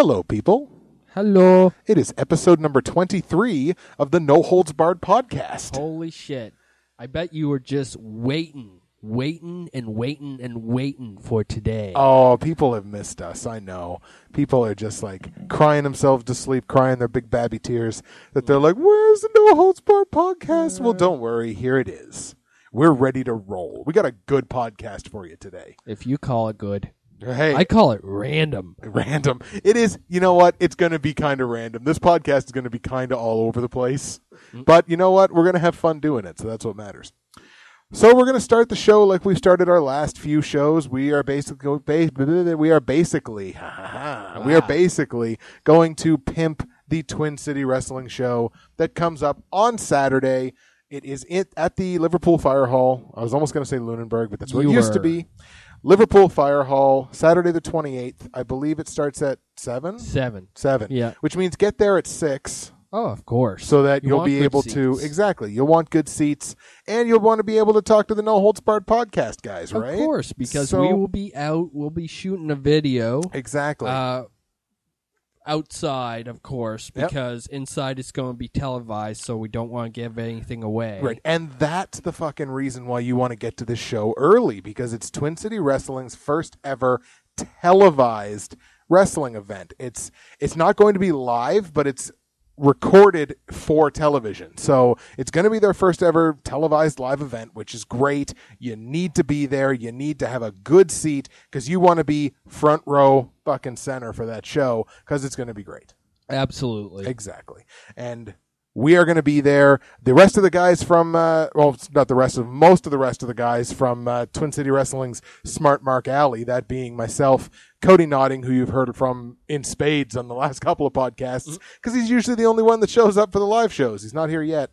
Hello, people. Hello. It is episode number 23 of the No Holds Barred podcast. Holy shit. I bet you were just waiting, waiting and waiting and waiting for today. Oh, people have missed us. I know. People are just like crying themselves to sleep, crying their big babby tears that they're like, Where's the No Holds Barred podcast? Well, don't worry. Here it is. We're ready to roll. We got a good podcast for you today. If you call it good. Hey, I call it random. random. It is, you know what? It's going to be kind of random. This podcast is going to be kind of all over the place. Mm-hmm. But you know what? We're going to have fun doing it. So that's what matters. So we're going to start the show like we've started our last few shows. We are basically, we are basically, we are basically going to pimp the Twin City Wrestling show that comes up on Saturday. It is at the Liverpool Fire Hall. I was almost going to say Lunenburg, but that's what You it used to be. Liverpool Fire Hall, Saturday the 28th. I believe it starts at 7? Seven. 7. Yeah. Which means get there at 6 Oh, of course. so that You will be able to exactly. You'll want good seats and you'll want to be able to talk to the No Holds Barred podcast guys, right? of course, because So- we will be out. We'll be shooting a video Exactly. uh, outside, of course, Yep. because inside it's going to be televised, so we don't want to give anything away. Right. And that's the fucking reason why you want to get to this show early because it's Twin City Wrestling's first ever televised wrestling event. It's it's not going to be live, but it's recorded for television. So it's going to be their first ever televised live event, which is great. You need to be there. You need to have a good seat because you want to be front row fucking center for that show because it's going to be great. Absolutely. Exactly. And we are going to be there. The rest of the guys from, uh, well, it's not the rest of, most of the rest of the guys from uh, Twin City Wrestling's Smart Mark Alley, that being myself, Cody Nodding, who you've heard from in spades on the last couple of podcasts, because he's usually the only one that shows up for the live shows. He's not here yet.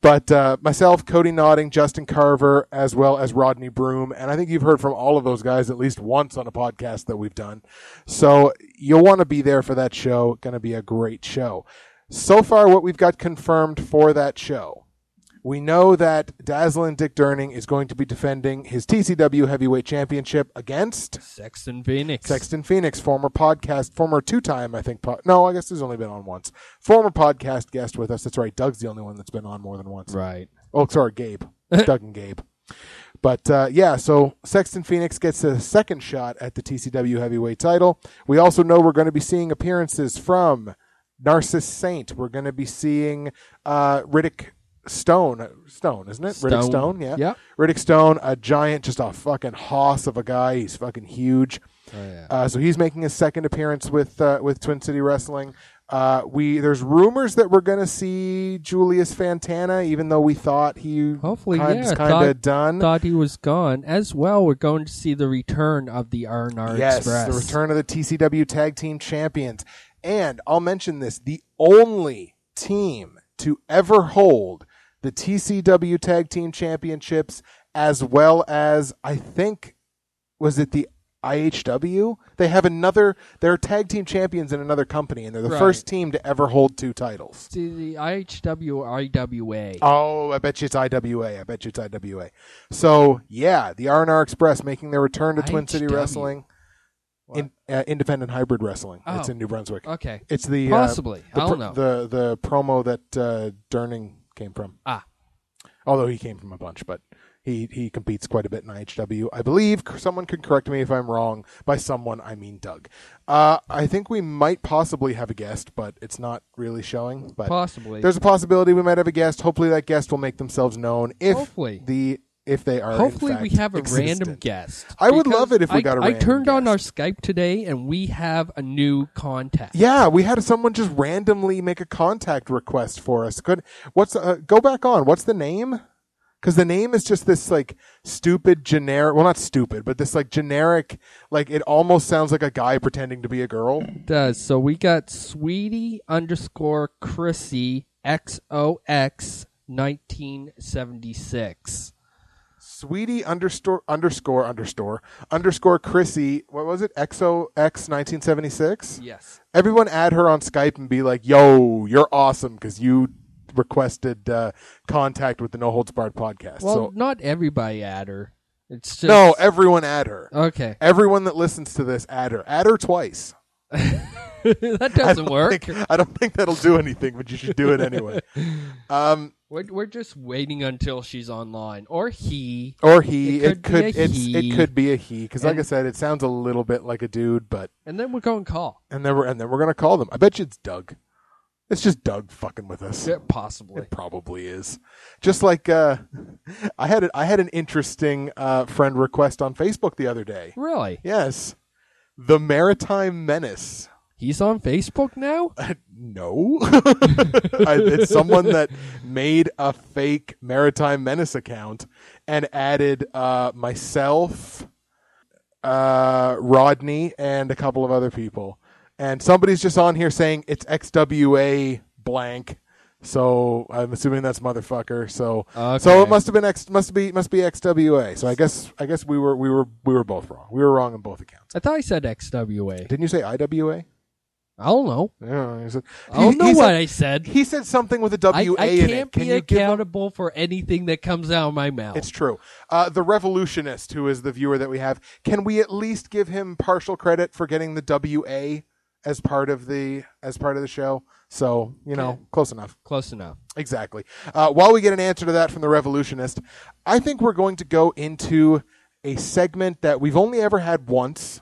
But uh, myself, Cody Nodding, Justin Carver, as well as Rodney Broom, and I think you've heard from all of those guys at least once on a podcast that we've done. So you'll want to be there for that show. Going to be a great show. So far, what we've got confirmed for that show, we know that Dazzlin Dick Durning is going to be defending his TCW Heavyweight Championship against Sexton Phoenix. Sexton Phoenix, former podcast, former two-time, I think. Po- no, I guess he's only been on once. Former podcast guest with us. That's right. Doug's the only one that's been on more than once. Right. Oh, sorry, Gabe. Doug and Gabe. But uh, yeah, so Sexton Phoenix gets a second shot at the TCW heavyweight title. We also know we're going to be seeing appearances from Narcissus Saint. We're going to be seeing uh, Riddick Stone. Stone, isn't it? Riddick Stone. yeah. yeah. Riddick Stone, a giant, just a fucking hoss of a guy. He's fucking huge. Oh, yeah. Uh, so he's making his second appearance with uh, with Twin City Wrestling. Uh, we there's rumors that we're going to see Julius Fantana, even though we thought he Hopefully, kind, yeah. kind of done. Thought he was gone. As well, we're going to see the return of the R&R yes, Express. the return of the TCW Tag Team Champions, and I'll mention this: the only team to ever hold the TCW Tag Team Championships, as well as I think was it the IHW? They have another. They're tag team champions in another company, and they're the Right. first team to ever hold two titles. See, the IHW or IWA. Oh, I bet you it's IWA. I bet you it's IWA. So yeah, the R and R Express making their return to Twin City IHW. Wrestling, in, uh, Independent Hybrid Wrestling. It's Oh. in New Brunswick. Okay. It's the uh, Possibly. the, I don't know. the the promo that uh, Durning came from. Ah. although he came from a bunch, but he he competes quite a bit in IHW. I believe someone can correct me if I'm wrong. By someone, I mean Doug. Uh, I think we might possibly have a guest, but it's not really showing. But Possibly. there's a possibility we might have a guest. Hopefully, that guest will make themselves known if Hopefully. the if they are. Hopefully, we have a existent. random guest. I would love it if we I- got a I random guest. I turned on our Skype today, and we have a new contact. Yeah, we had someone just randomly make a contact request for us. Could what's uh, go back on? What's the name? Because the name is just this like stupid generic. Well, not stupid, but this like generic. Like it almost sounds like a guy pretending to be a girl. It does. So we got Sweetie underscore Chrissy XOX 1976. Sweetie underscore underscore underscore underscore Chrissy. What was it? XOX nineteen seventy six. Yes. Everyone add her on Skype and be like, "Yo, you're awesome" because you requested uh, contact with the No Holds Barred podcast. Well, so not everybody add her. It's just no, everyone add her. okay. Everyone that listens to this, add her. Add her twice. that doesn't I work. think- I don't think that'll do anything, but you should do it anyway. Um, We're, we're just waiting until she's online, or he. or he. It It could could. be a it's. he. It could be a he. Because, like I said, it sounds a little bit like a dude, but And then we're going to call. and then we're and then we're gonna call them. I bet you it's Doug. It's just Doug fucking with us. Yeah, possibly. It probably is. Just like uh, I had a, I had an interesting uh, friend request on Facebook the other day. Really? Yes, the Maritime Menace. He's on Facebook now? No, I, it's someone that made a fake Maritime Menace account and added uh, myself, uh, Rodney, and a couple of other people. And somebody's just on here saying it's XWA blank. So I'm assuming that's motherfucker. So so it must have been X must be must be XWA. So I guess I guess we were we were we were both wrong. We were wrong on both accounts. I thought I said XWA. Didn't you say IWA? I don't know. Yeah, he said- I don't he- know he what said- I said. He said something with a W A I in can't it. Can be you accountable for anything that comes out of my mouth. It's true. Uh, the revolutionist, who is the viewer that we have, can we at least give him partial credit for getting the W A as part of the as part of the show? So you know, Yeah. close enough. Close enough. Exactly. Uh, while we get an answer to that from the revolutionist, I think we're going to go into a segment that we've only ever had once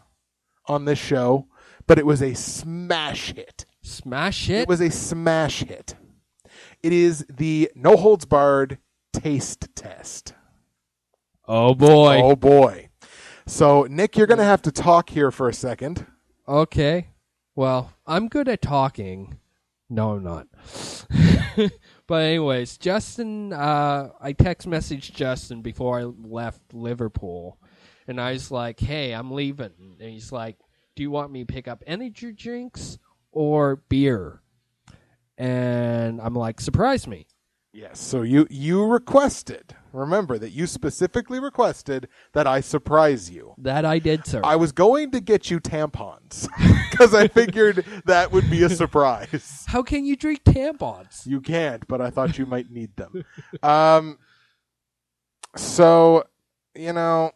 on this show, but it was a smash hit. Smash it. It was a smash hit. It is the no holds barred taste test. oh boy. Oh boy. So Nick, you're going to have to talk here for a second. Okay. Well, I'm good at talking. No, I'm not. but anyways, Justin, uh, I text messaged Justin before I left Liverpool, and I was like, "Hey, I'm leaving," and he's like, "Do you want me to pick up energy drinks or beer?" And I'm like, "Surprise me." Yes. So you you requested. Remember that you specifically requested that I surprise you. That I did, sir. I was going to get you tampons because I figured that would be a surprise. How can you drink tampons? You can't, but I thought you might need them. Um, so, you know,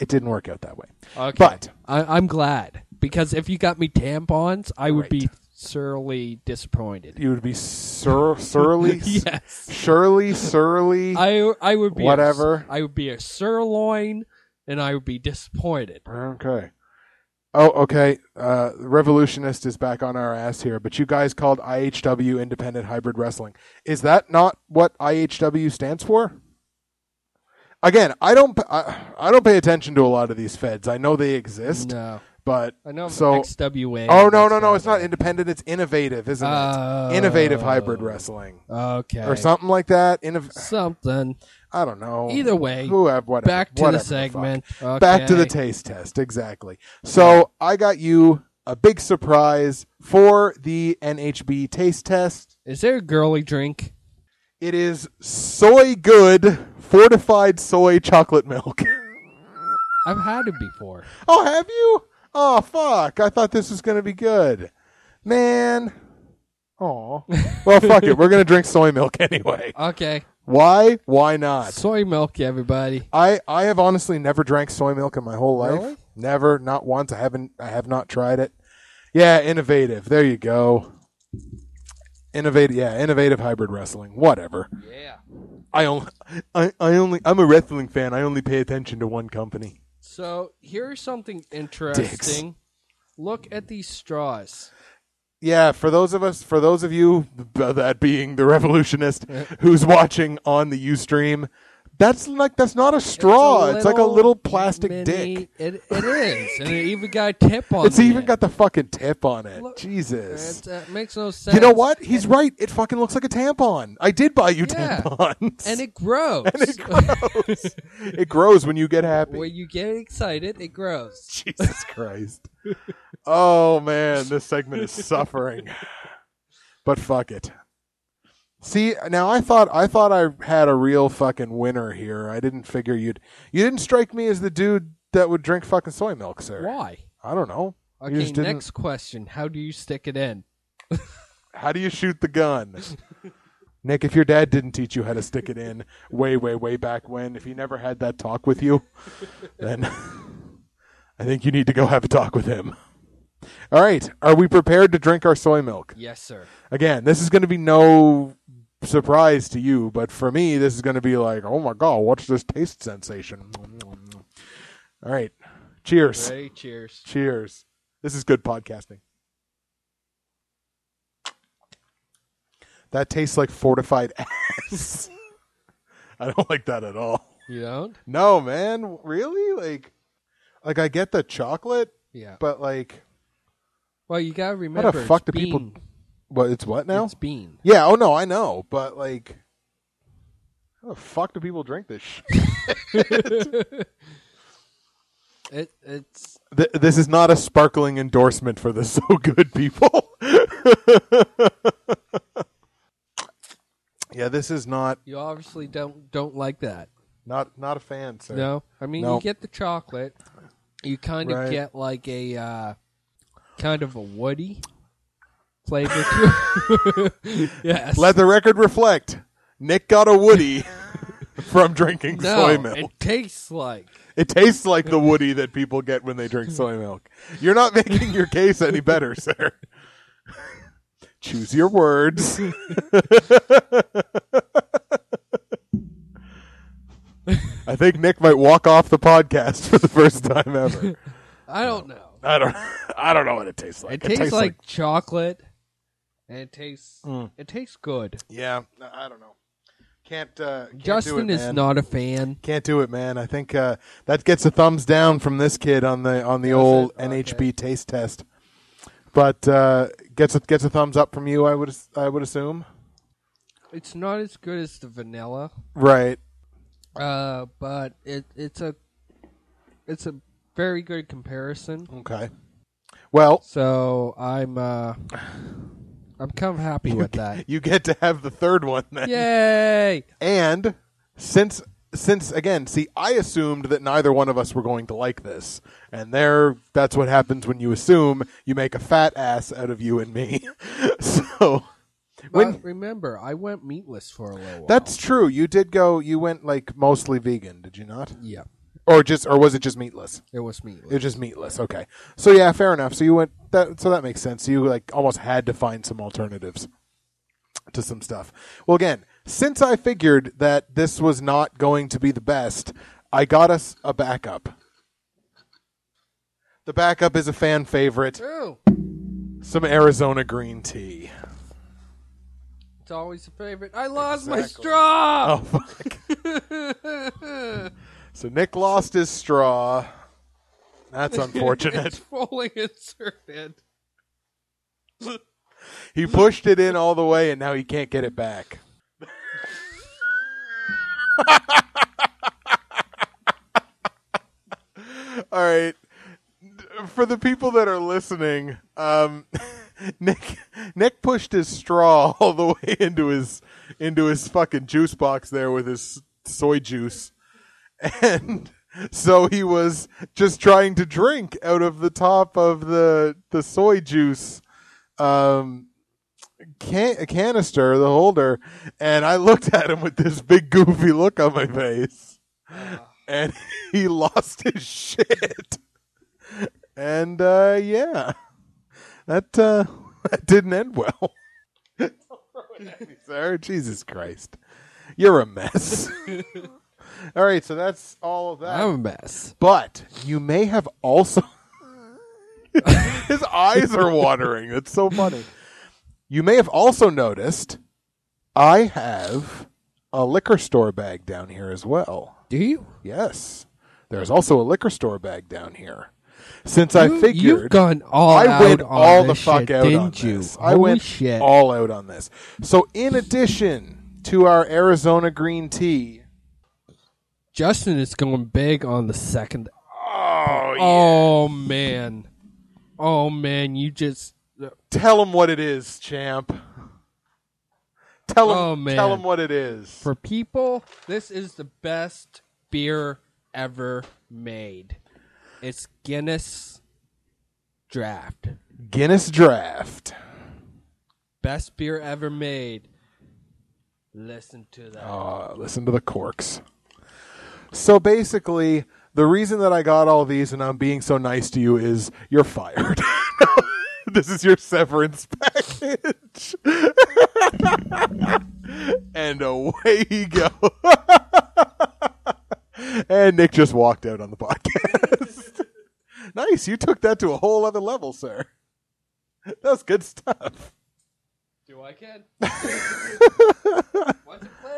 it didn't work out that way. Okay. But I, I'm glad because if you got me tampons, I would Right. be surly disappointed. you would be sur- surly, yes, surly, surly. I I would be Whatever. A, I would be a sirloin, and I would be disappointed. Okay. Oh, okay. Uh, Revolutionist is back on our ass here, but you guys called IHW Independent Hybrid Wrestling. Is that not what IHW stands for? Again, I don't. I, I don't pay attention to a lot of these feds. I know they exist, No, but I know so. XWA. Oh no no no! It's not independent. It's innovative, isn't it? Oh. Innovative hybrid wrestling Okay, or something like that. Innov- something. I don't know. Either way, Whoever, uh, whatever, back to whatever the segment. back to the taste test exactly so i got you a big surprise for the nhb taste test Is there a girly drink? it is soy good fortified soy chocolate milk I've had it before. oh have you oh fuck i thought this was gonna be good man oh well fuck it we're gonna drink soy milk anyway Okay, why why not soy milk, everybody. I, I have honestly never drank soy milk in my whole life. Really? Never, not once. I haven't. I have not tried it. Yeah, innovative. There you go. Innovative. Yeah, innovative hybrid wrestling. Whatever. Yeah. I only. I, I only. I'm a wrestling fan. I only pay attention to one company. So here's something interesting. Look at these straws. Yeah, for those of us, for those of you, that being the revolutionist who's watching on the UStream, that's like that's not a straw. It's, like a little plastic mini- dick. It, it is, and it even got a tip on. It. It's the even got the fucking tip on it. Look, Jesus. It uh, makes no sense. You know what? He's right. It fucking looks like a tampon. I did buy you Yeah. tampons. And it grows. And it grows. it grows when you get happy. when you get excited, it grows. Jesus Christ. oh man, this segment is suffering. But fuck it. See, now I thought I thought I had a real fucking winner here. I didn't figure you'd you didn't strike me as the dude that would drink fucking soy milk, sir. Why? I don't know. You Okay, just didn't- next question. How do you stick it in? How do you shoot the gun? Nick, if your dad didn't teach you how to stick it in way, way, way back when, if he never had that talk with you, then I think you need to go have a talk with him. All right. Are we prepared to drink our soy milk? Yes, sir. Again, this is going to be no surprise to you, but for me, this is going to be like, oh my god, what's this taste sensation? All right. Cheers. Ready? Cheers. Cheers. This is good podcasting. That tastes like fortified ass. I don't like that at all. You don't? No, man. Really? Like like I get the chocolate, Yeah. but like Well, you gotta remember. how the fuck do people what it's what now? It's bean. Yeah, oh no, I know, but like how the fuck do people drink this shit? It it's Th- this is not a sparkling endorsement for the so good people. yeah, this is not you obviously don't don't like that. not not a fan, sir. No, I mean No. you get the chocolate. You kind of Right. get like a uh, kind of a woody flavor to it. yes. Let the record reflect. Nick got a Woody from drinking no, soy milk. it tastes like It tastes like the Woody that people get when they drink soy milk. You're not making your case any better, sir. Choose your words. I think Nick might walk off the podcast for the first time ever. I don't know. I don't. I don't know what it tastes like. It tastes, like, chocolate, and it tastes Mm. it tastes good. yeah. I don't know. Can't. Uh, can't do Justin it, is man. not a fan. Can't do it, man. I think uh, that gets a thumbs down from this kid on the on the Does old it? NHB Okay. taste test, but uh, gets a, gets a thumbs up from you. I would I would assume. It's not as good as the vanilla, Right. uh, but it it's a it's a very good comparison. Okay. Well, So I'm uh, I'm kind of happy with that. you get to have the third one then. Yay! And since since again, see, I assumed that neither one of us were going to like this, and there, that's what happens when you assume you make a fat ass out of you and me. so. When, remember, I went meatless for a little while. That's true. You did go. You went like mostly vegan, did you not? yeah. Or just, or was it just meatless? It was meatless. It was just meatless. Okay. So yeah, fair enough. So you went that. So that makes sense. You like almost had to find some alternatives to some stuff. Well, again, since I figured that this was not going to be the best, I got us a backup. The backup is a fan favorite. Ooh, Some Arizona green tea. it's always a favorite. I lost my straw. Oh fuck. So Nick lost his straw. That's it's unfortunate. fully inserted. he pushed it in all the way and now he can't get it back. all right. For the people that are listening, um, Nick Nick pushed his straw all the way into his into his fucking juice box there with his soy juice. and so he was just trying to drink out of the top of the the soy juice um can- canister the holder. And i looked at him with this big goofy look on my face. And he lost his shit. And uh yeah. That uh that didn't end well. Don't throw it at me, sir jesus christ. You're a mess all right, so that's all of that. I'm a mess. but you may have also his eyes are watering. It's so funny. You may have also noticed I have a liquor store bag down here as well. Do you? Yes. There's also a liquor store bag down here. Since I You- figured you've gone all I out went on all the fuck shit, out didn't on you? this. I went shit. all out on this. So in addition to our Arizona green tea, Justin is going big on the second. oh, Oh man, oh man, you just Tell him what it is, champ. Tell him. Oh, man. Tell him what it is. for people. This is the best beer ever made. It's Guinness Draft. Guinness Draft. Best beer ever made. Listen to that. Uh, listen to the corks. So basically, the reason that I got all these and I'm being so nice to you is you're fired. this is your severance package. and away you go. and Nick just walked out on the podcast. nice. You took that to a whole other level, sir. That's good stuff. Do I can?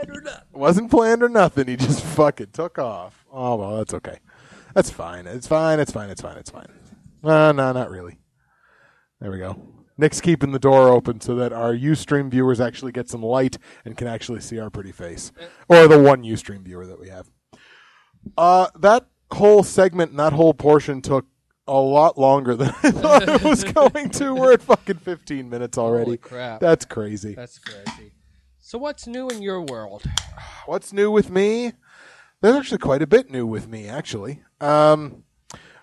Planned or not? Wasn't planned or nothing. He just fucking took off. Oh, well, that's okay. That's fine. It's fine. It's fine. It's fine. It's fine. Uh, no, not really. There we go. Nick's keeping the door open so that our Ustream viewers actually get some light and can actually see our pretty face. Or the one Ustream viewer that we have. Uh, that whole segment and that whole portion took a lot longer than I thought it was going to. We're at fucking 15 minutes already. Holy crap. That's crazy. That's crazy. So what's new in your world? What's new with me? There's actually quite a bit new with me, actually. Um,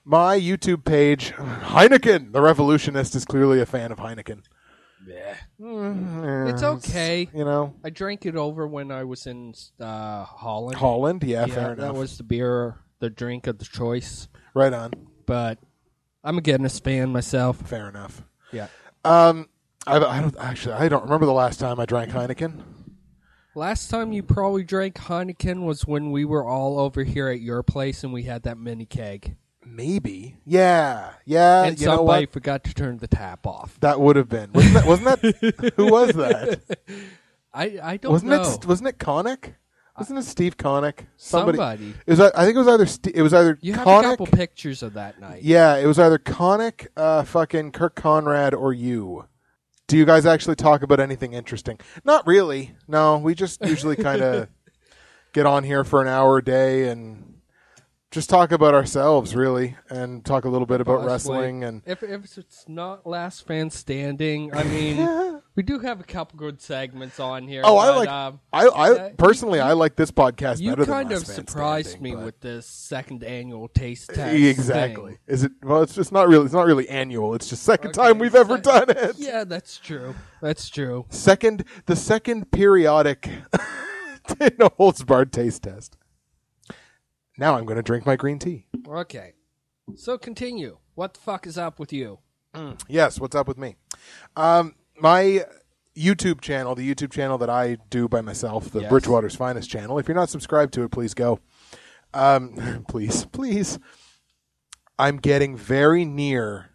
my YouTube page, Heineken, the revolutionist, is clearly a fan of Heineken. Yeah. Mm, It's okay. You know, I drank it over when I was in uh, Holland. Holland, yeah, yeah, fair that enough. was the beer, the drink of the choice. right on, But I'm a Guinness fan myself. fair enough. Yeah. Um, I, I don't actually, I don't remember the last time I drank Heineken. Last time you probably drank Heineken was when we were all over here at your place and we had that mini keg. Maybe, yeah, yeah. and somebody forgot to turn the tap off. That would have been. Wasn't that? Wasn't that? who was that? I, I don't Wasn't know. it? Wasn't it Connick? Wasn't it Steve Connick? Somebody. It was. I think it was either. Ste it was either You have a couple pictures of that night. Yeah, it was either Connick, uh, fucking Kirk Conrad, or you. Do you guys actually talk about anything interesting? Not really. No, we just usually kind of get on here for an hour a day and just talk about ourselves, really, and talk a little bit about Possibly. wrestling and. If, if it's not Last Fan Standing, I mean, we do have a couple good segments on here. Oh, I but, like. um, I, I uh, personally, I like this podcast you better than kind of surprised Standing, me but- with this second annual taste test. exactly. thing. Is it? Well, it's just not really. It's not really annual. It's just second Okay, time we've ever sec- done it. Yeah, that's true. That's true. Second, the second periodic no holds barred taste test. Now I'm going to drink my green tea. Okay. So continue. What the fuck is up with you? Yes, what's up with me? Um, my YouTube channel, the YouTube channel that I do by myself, the Yes. Bridgewater's Finest channel. If you're not subscribed to it, please go. Um, please, please. I'm getting very near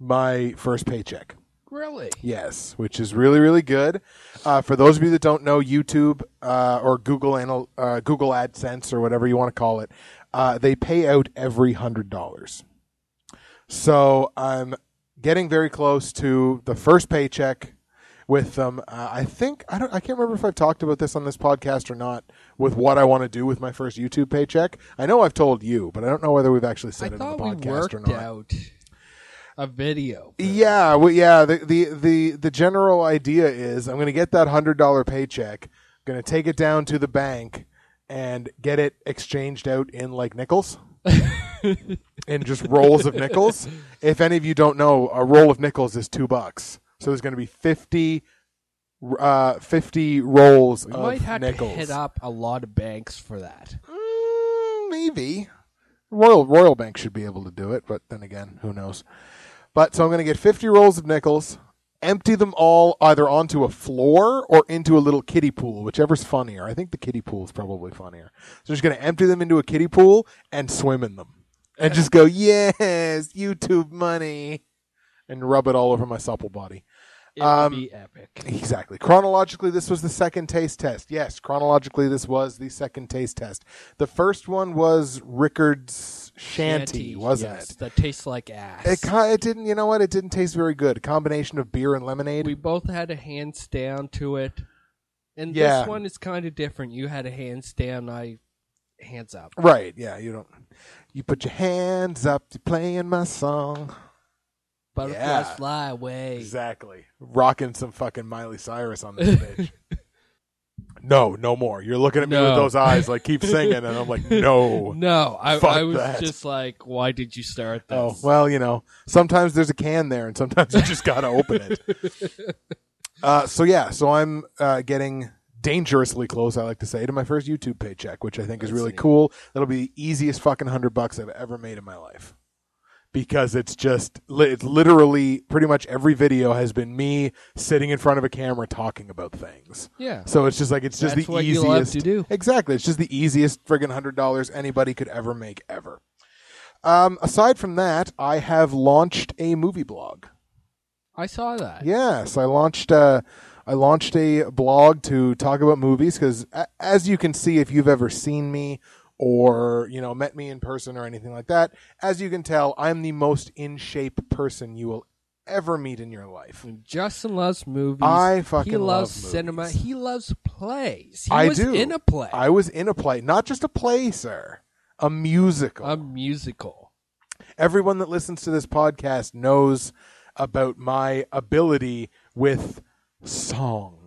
my first paycheck. Really? Yes, which is really really good. Uh, for those of you that don't know, YouTube uh, or Google Anal- uh, Google AdSense or whatever you want to call it, uh, they pay out every hundred dollars. So I'm getting very close to the first paycheck with them. Uh, I think I don't. I can't remember if I've talked about this on this podcast or not. With what I want to do with my first YouTube paycheck, I know I've told you, but I don't know whether we've actually I said it on the podcast or not. out a video. Yeah, well, yeah. The, the the the general idea is I'm going to get that hundred dollar paycheck, going to take it down to the bank, and get it exchanged out in like nickels, in just rolls of nickels. If any of you don't know, a roll of nickels is two bucks, so there's going to be fifty, uh, fifty rolls We of might have nickels. to hit up a lot of banks for that. Mm, maybe Royal Royal Bank should be able to do it, but then again, who knows? But so I'm going to get 50 rolls of nickels, empty them all either onto a floor or into a little kiddie pool, whichever's funnier. I think the kiddie pool is probably funnier. So I'm just going to empty them into a kiddie pool and swim in them, and just go, yes, YouTube money, and rub it all over my supple body. It Um, be epic. Exactly. Chronologically, this was the second taste test. Yes, chronologically, this was the second taste test. The first one was Rickard's Shandy, wasn't yes, it? That tastes like ass. It, it didn't. You know what? It didn't taste very good. A combination of beer and lemonade. we both had a hands down to it. And Yeah. this one is kind of different. You had a hands down, I hands up. right? Yeah. You don't. You put your hands up. You're playing my song. Butterflies Yeah. fly away. Exactly. Rocking some fucking Miley Cyrus on this bitch. No, no more. You're looking at me with those eyes like keep singing, and I'm like, no. No, I, I was that. just like, why did you start this? Oh well, you know, sometimes there's a can there, and sometimes you just gotta open it. Uh, so yeah, so I'm uh, getting dangerously close. I like to say to my first YouTube paycheck, which I think is really neat. cool. That'll be the easiest fucking hundred bucks I've ever made in my life. Because it's just it's literally pretty much every video has been me sitting in front of a camera talking about things. Yeah. So it's just like it's just That's the easiest to do. Exactly. It's just the easiest friggin' hundred dollars anybody could ever make ever. Um, aside from that, I have launched a movie blog. I saw that. Yes, I launched. Uh, I launched a blog to talk about movies because, as you can see, if you've ever seen me or you know met me in person or anything like that, as you can tell, I'm the most in shape person you will ever meet in your life. Justin loves movies. I fucking he loves love cinema. movies. He loves plays. He I was do. in a play, I was in a play, not just a play, sir, a musical. a musical. everyone that listens to this podcast knows about my ability with song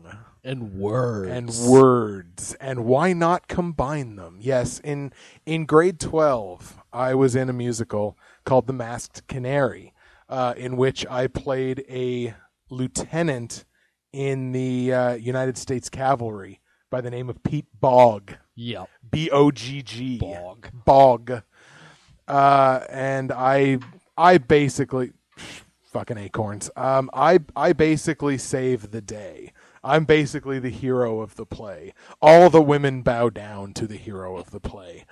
And words. and words and why not combine them yes in in grade 12 i was in a musical called the masked canary uh, in which i played a lieutenant in the uh, united states cavalry by the name of pete bogg Yep. B O G G. Bog. Bog. Uh, and I I basically fucking acorns. Um, I I basically save the day. I'm basically the hero of the play. All the women bow down to the hero of the play.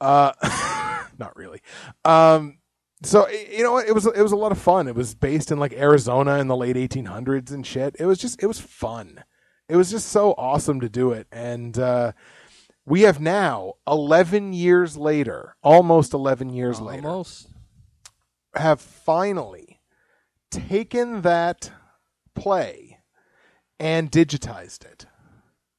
Uh, not really. Um, so you know? It was it was a lot of fun. It was based in like Arizona in the late 1800s and shit. It was just it was fun. It was just so awesome to do it, and uh, we have now 11 years later, almost 11 years later, Almost. have finally taken that play and digitized it.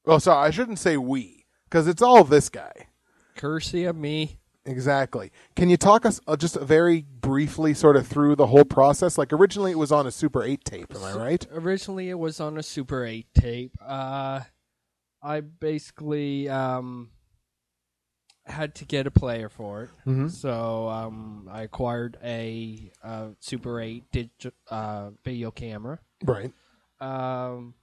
Well, sorry, I shouldn't say we, because it's all this guy. Courtesy of me. Exactly. Can you talk us uh, just very briefly, sort of through the whole process? Like originally, it was on a Super 8 tape. Am I right? Originally, it was on a Super 8 tape. Uh, I basically um, had to get a player for it. Mhm. So um, I acquired a uh, Super 8 digi- uh, video camera. Right. Um,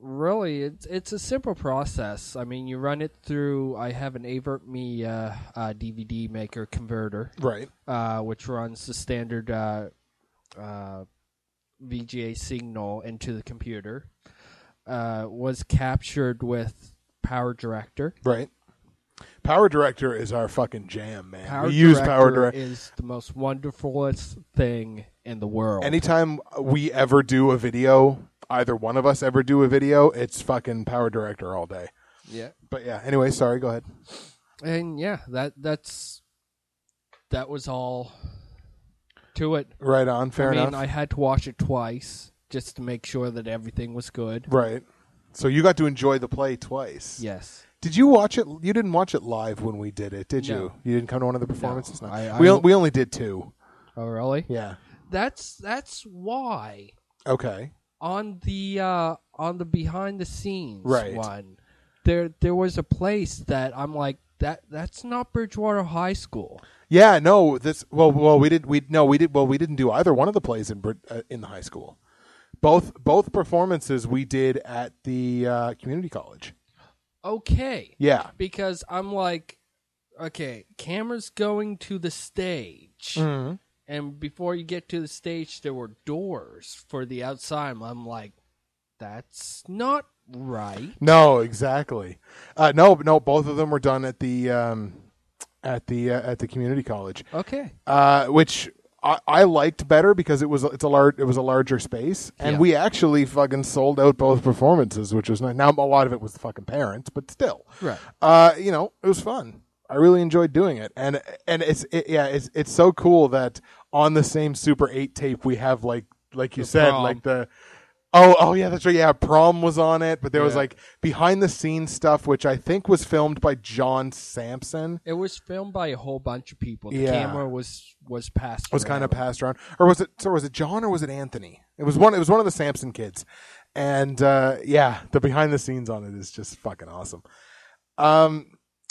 really, it's it's a simple process. I mean, you run it through. I have an Avert Me uh, uh, DVD maker converter, Right. uh, which runs the standard uh, uh, VGA signal into the computer. Uh, was captured with Power Director. Right. Power Director is our fucking jam, man. Power we use Director Power Director. is the most wonderfulest thing in the world. Anytime we ever do a video, either one of us ever do a video, it's fucking Power Director all day. yeah. But yeah, anyway, sorry, go ahead. and yeah, that that's that was all to it. Right on, fair I mean, enough. I had to watch it twice just to make sure that everything was good. Right. So you got to enjoy the play twice. Yes. Did you watch it? You didn't watch it live when we did it, did you? No. You didn't come to one of the performances. No. I- we I- on- we only did two. Oh, really? Yeah. That's that's why Okay. On the uh on the behind the scenes Right. one, there there was a place that I'm like that that's not Bridgewater High School. Yeah. No. This. Well. Well. We did. We no. We did. Well. We didn't do either one of the plays in uh, in the high school. Both both performances we did at the uh, community college. Okay. Yeah. Because I'm like, okay, camera's going to the stage. Mm-hmm. And before you get to the stage there were doors for the outside i'm like that's not right No. Exactly. Uh, no. No. Both of them were done at the um, at the uh, at the community college. okay uh, which I, I liked better because it was it's a large it was a larger space, and Yeah. we actually fucking sold out both performances, which was nice. Now a lot of it was the fucking parents, but still, right uh, you know, it was fun. I really enjoyed doing it, and and it's it, yeah, it's it's so cool that on the same Super Eight tape we have like like you The said prom. like the. Oh, oh yeah, that's right. Yeah, prom was on it, but there was Yeah. like behind the scenes stuff, which I think was filmed by John Sampson. it was filmed by a whole bunch of people the Yeah. camera was was passed was kind of around. passed around, or was it? So was it John or was it Anthony? It was one. It was one of the Sampson kids, and uh, yeah, the behind the scenes on it is just fucking awesome. Um,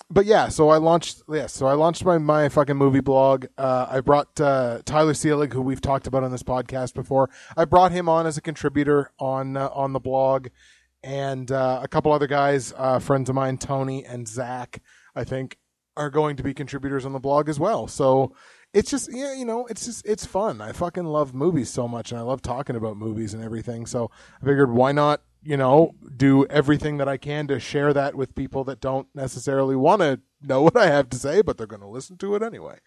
but yeah, so I launched. Yeah, so I launched my my fucking movie blog. Uh, I brought uh, Tyler Seelig, who we've talked about on this podcast before. I brought him on as a contributor on uh, on the blog, and uh, a couple other guys, uh, friends of mine, Tony and Zach. I think are going to be contributors on the blog as well. So it's just yeah, you know, it's just it's fun. I fucking love movies so much, and I love talking about movies and everything. So I figured, why not, you know, do everything that I can to share that with people that don't necessarily want to know what I have to say, but they're going to listen to it anyway.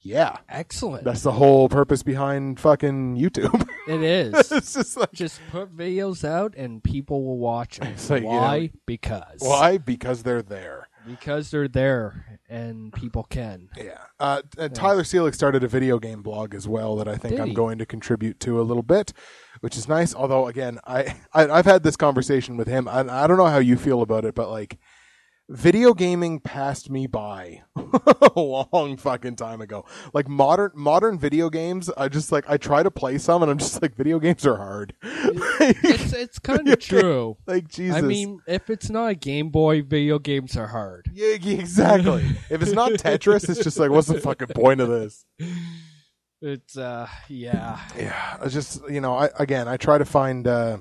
Yeah, Excellent. that's the whole purpose behind fucking YouTube. it is. it's just like Just put videos out and people will watch. It's like, you Why? know- because why? Because they're there. Because they're there and people can. Yeah. Uh, and Tyler Seelig started a video game blog as well that I think Did I'm he? going to contribute to a little bit, which is nice. Although, again, I, I I've had this conversation with him. I, I don't know how you feel about it, but like, video gaming passed me by a long fucking time ago. Like modern modern video games, I just like I try to play some, and I'm just like, video games are hard. It's it's kind of true. like Jesus. I mean, if it's not a Game Boy, video games are hard. Yeah, yeah, exactly. if it's not Tetris, it's just like, what's the fucking point of this? It's uh, yeah. Yeah, I just you know, I again, I try to find. uh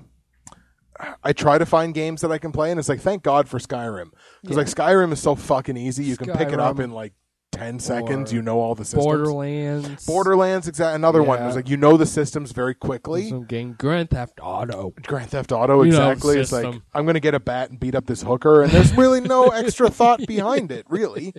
I try to find games that I can play, and it's like, thank God for Skyrim, because Yeah. like Skyrim is so fucking easy. You can pick it up in like ten seconds. You know all the systems. Borderlands. Borderlands, exact. Another one Yeah. was like you know the systems very quickly. Some game Grand Theft Auto. Grand Theft Auto, You exactly. it's like. I'm gonna get a bat and beat up this hooker, and there's really no extra thought behind it, really.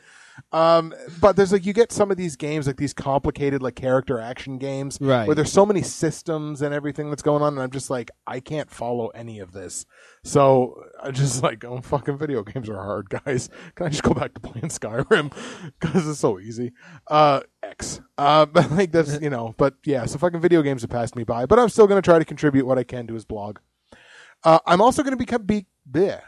Um, but there's like you get some of these games, like these complicated like character action games, Right. where there's so many systems and everything that's going on, and I'm just like I can't follow any of this. So I just like, oh, fucking video games are hard, guys. Can I just go back to playing Skyrim because it's so easy? Uh, X. Uh, but like that's you know, but yeah, so fucking video games have passed me by, but I'm still gonna try to contribute what I can to his blog. Uh, I'm also going to become be bleh.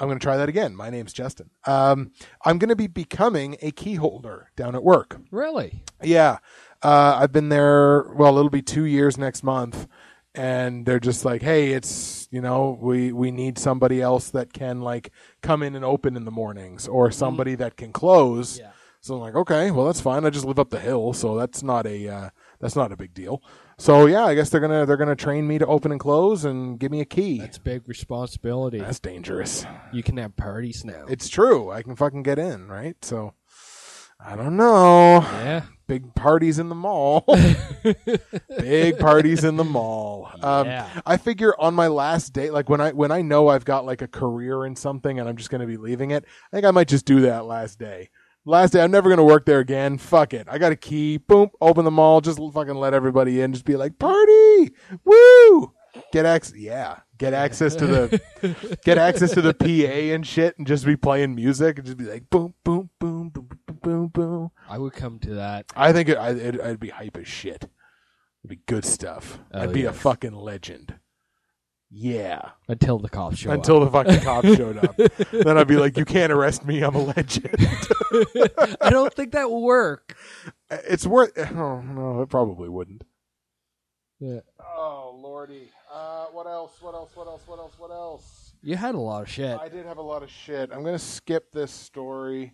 I'm going to try that again. My name's Justin. Um, I'm going to be becoming a key holder down at work. Really? Yeah, uh, I've been there. Well, it'll be two years next month, and they're just like, "Hey, it's you know, we we need somebody else that can like come in and open in the mornings, or somebody that can close." Yeah. So I'm like, okay, well that's fine. I just live up the hill, so that's not a uh, that's not a big deal. So yeah, I guess they're gonna they're gonna train me to open and close and give me a key. That's big responsibility. That's dangerous. you can have parties now. It's true. I can fucking get in, right? So I don't know. yeah. Big parties in the mall. Big parties in the mall. Um, Yeah. I figure on my last day, like when I when I know I've got like a career in something and I'm just going to be leaving it, I think I might just do that last day. Last day, I'm never going to work there again. Fuck it. I got a key. Boom. Open the mall. Just fucking let everybody in. Just be like, party. Woo. Get access. Yeah. Get access to the, get access to the PA and shit and just be playing music and just be like, boom, boom, boom, boom, boom, boom, boom. I would come to that. I think it, I, it, I'd be hype as shit. It'd be good stuff. Oh, I'd be a fucking legend. Yeah. Until the cops show Until up. the fucking cops showed up. then I'd be like, you can't arrest me. I'm a legend. I don't think that will work. it's worth. Oh, no, it probably wouldn't. Yeah. Oh, lordy. Uh, what else? What else? What else? What else? What else? You had a lot of shit. I did have a lot of shit. I'm going to skip this story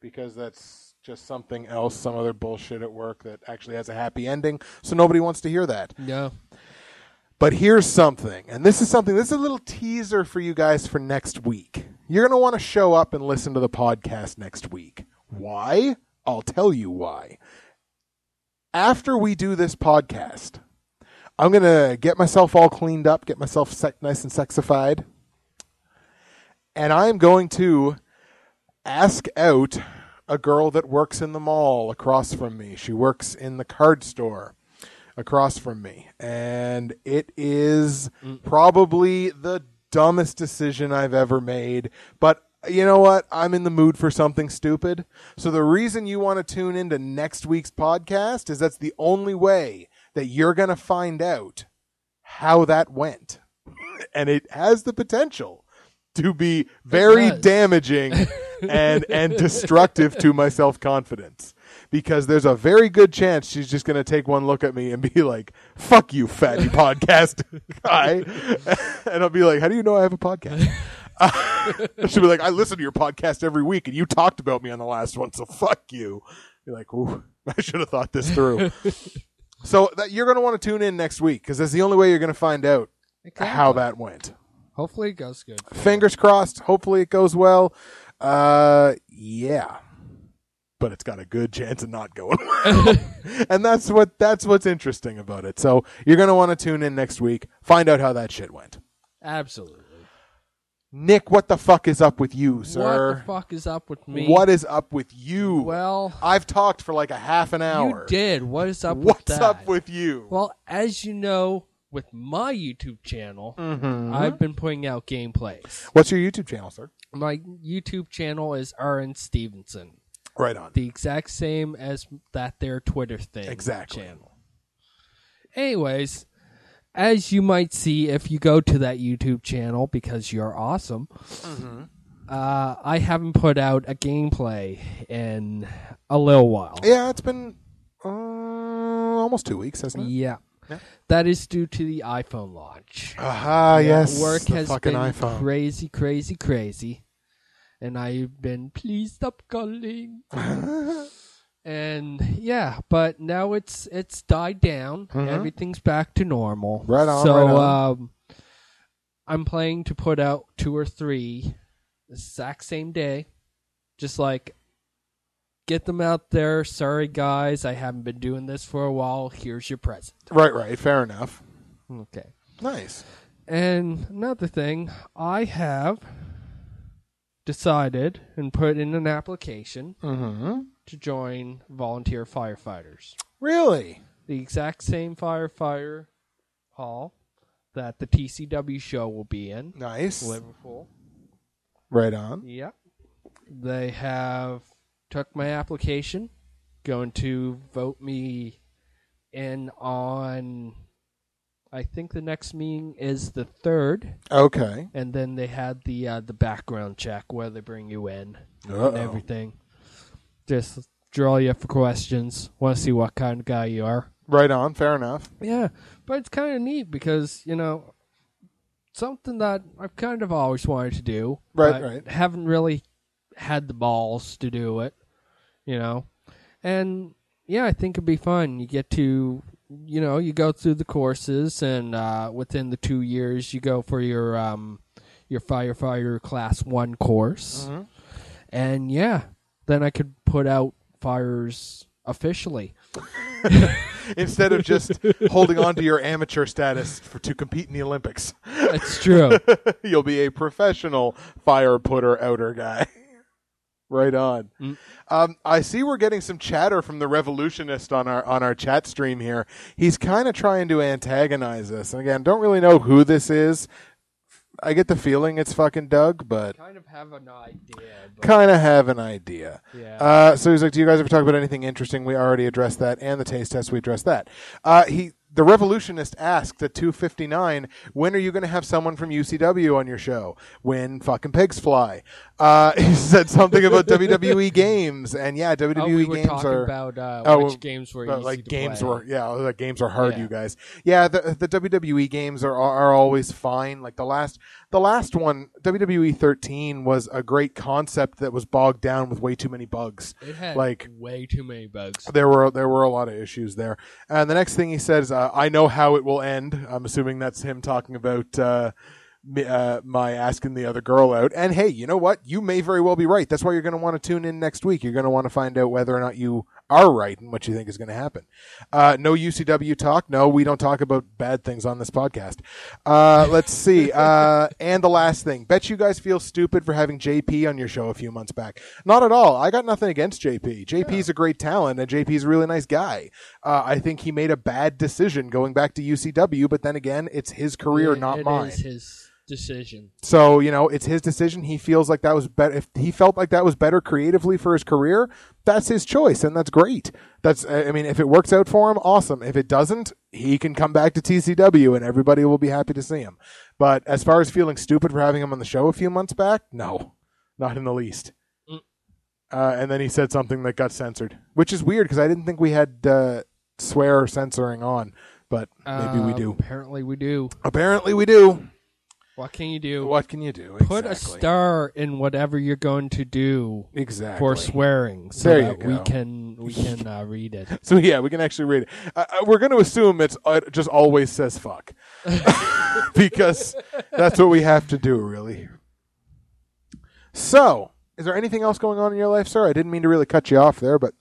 because that's just something else, some other bullshit at work that actually has a happy ending. So nobody wants to hear that. No. But here's something, and this is something, this is a little teaser for you guys for next week. You're going to want to show up and listen to the podcast next week. Why? I'll tell you why. After we do this podcast, I'm going to get myself all cleaned up, get myself sec- nice and sexified, and I'm going to ask out a girl that works in the mall across from me. She works in the card store across from me. And it is probably the dumbest decision I've ever made. But you know what? I'm in the mood for something stupid. So the reason you want to tune into next week's podcast is that's the only way that you're going to find out how that went. and it has the potential to be very damaging and and destructive to my self-confidence because there's a very good chance she's just going to take one look at me and be like fuck you fatty podcast guy and I'll be like how do you know I have a podcast she'll be like I listen to your podcast every week and you talked about me on the last one so fuck you you're like ooh I should have thought this through so that you're going to want to tune in next week because that's the only way you're going to find out how that went Hopefully it goes good. fingers crossed. Hopefully it goes well. Uh, yeah. But it's got a good chance of not going well. and that's what that's what's interesting about it. So you're going to want to tune in next week, find out how that shit went. Absolutely. Nick, what the fuck is up with you, sir? What the fuck is up with me? What is up with you? Well, I've talked for like a half an hour. you did. What is up with What's that? up with you? Well, as you know, with my YouTube channel, Mm-hmm. I've been putting out gameplays. What's your YouTube channel, sir? My YouTube channel is Aaron Stevenson, Right on. the exact same as that their Twitter thing Exactly. channel. Anyways, as you might see if you go to that YouTube channel because you're awesome, Mm-hmm. uh, I haven't put out a gameplay in a little while. Yeah, it's been uh, almost two weeks, hasn't it? Yeah. Yeah. That is due to the iPhone launch. Aha, Yeah, yes. Work the has fucking been iPhone. crazy, crazy, crazy. And I've been, please stop calling. and yeah, but now it's it's died down. Mhm. Everything's back to normal. Right on, So right on. um I'm planning to put out two or three the exact same day. Just like get them out there. Sorry guys, I haven't been doing this for a while. Here's your present. right, right. Fair enough. Okay. Nice. And another thing, I have decided and put in an application Mm-hmm. to join volunteer firefighters. Really? The exact same firefighter hall that the TCW show will be in, Nice. Liverpool. Right on. Yep. They have took my application, going to vote me in on I think the next meeting is the third. Okay. and then they had the uh, the background check where they bring you in and Uh-oh. everything. Just draw you for questions. Want to see what kind of guy you are. Right on. Fair enough. Yeah, but it's kind of neat because you know something that I've kind of always wanted to do. Right, but right. Haven't really had the balls to do it. You know, and yeah, I think it'd be fun. You get to you know you go through the courses and uh, within the two years you go for your um your firefighter class one course Mm-hmm. and yeah then i could put out fires officially Instead of just holding on to your amateur status for, to compete in the Olympics, that's true you'll be a professional fire putter outer guy. Right on. Mm. Um, I see we're getting some chatter from the revolutionist on our on our chat stream here. He's kind of trying to antagonize us. And again, don't really know who this is. I get the feeling it's fucking Doug, but kind of have an idea kind of have an idea. yeah Uh, so he's like, "Do you guys ever talk about anything interesting?" We already addressed that, and the taste test we addressed that. Uh, he, the revolutionist, asked at two fifty nine, "When are you going to have someone from UCW on your show? When fucking pigs fly?" Uh, he said something about WWE games, and yeah, WWE oh, we were games talking are. about uh, Oh, which games were easy like games play. were yeah like games are hard Yeah. you guys yeah the the WWE games are are always fine like the last the last one WWE 13 was a great concept that was bogged down with way too many bugs it had like- way too many bugs there were there were a lot of issues there and the next thing he says uh, I know how it will end I'm assuming that's him talking about uh uh, my asking the other girl out. And hey, you know what? You may very well be right. That's why you're going to want to tune in next week. You're going to want to find out whether or not you are right and what you think is going to happen. Uh, no UCW talk. No, we don't talk about bad things on this podcast. Uh, let's see. Uh, and the last thing. Bet you guys feel stupid for having JP on your show a few months back. Not at all. I got nothing against JP. JP's a great talent and JP's a really nice guy. Uh, I think he made a bad decision going back to UCW, but then again, it's his career, It- not it mine. Decision So, you know, it's his decision. He feels like that was better. If he felt like that was better creatively for his career, that's his choice. And that's great. That's, I mean, if it works out for him, awesome. If it doesn't, he can come back to TCW and everybody will be happy to see him. But as far as feeling stupid for having him on the show a few months back, no, not in the least. Mm. Uh, and then he said something that got censored, which is weird because I didn't think we had, uh, swear censoring on, but maybe we Uh, do. apparently we do Apparently we do. What can you do What can you do? put a star in whatever you're going to do Exactly. for swearing so There that we can we can uh, read it So yeah, we can actually read it. Uh, uh, we're going to assume it's uh, it just always says fuck because that's what we have to do, really. So is there anything else going on in your life, sir? I didn't mean to really cut you off there, but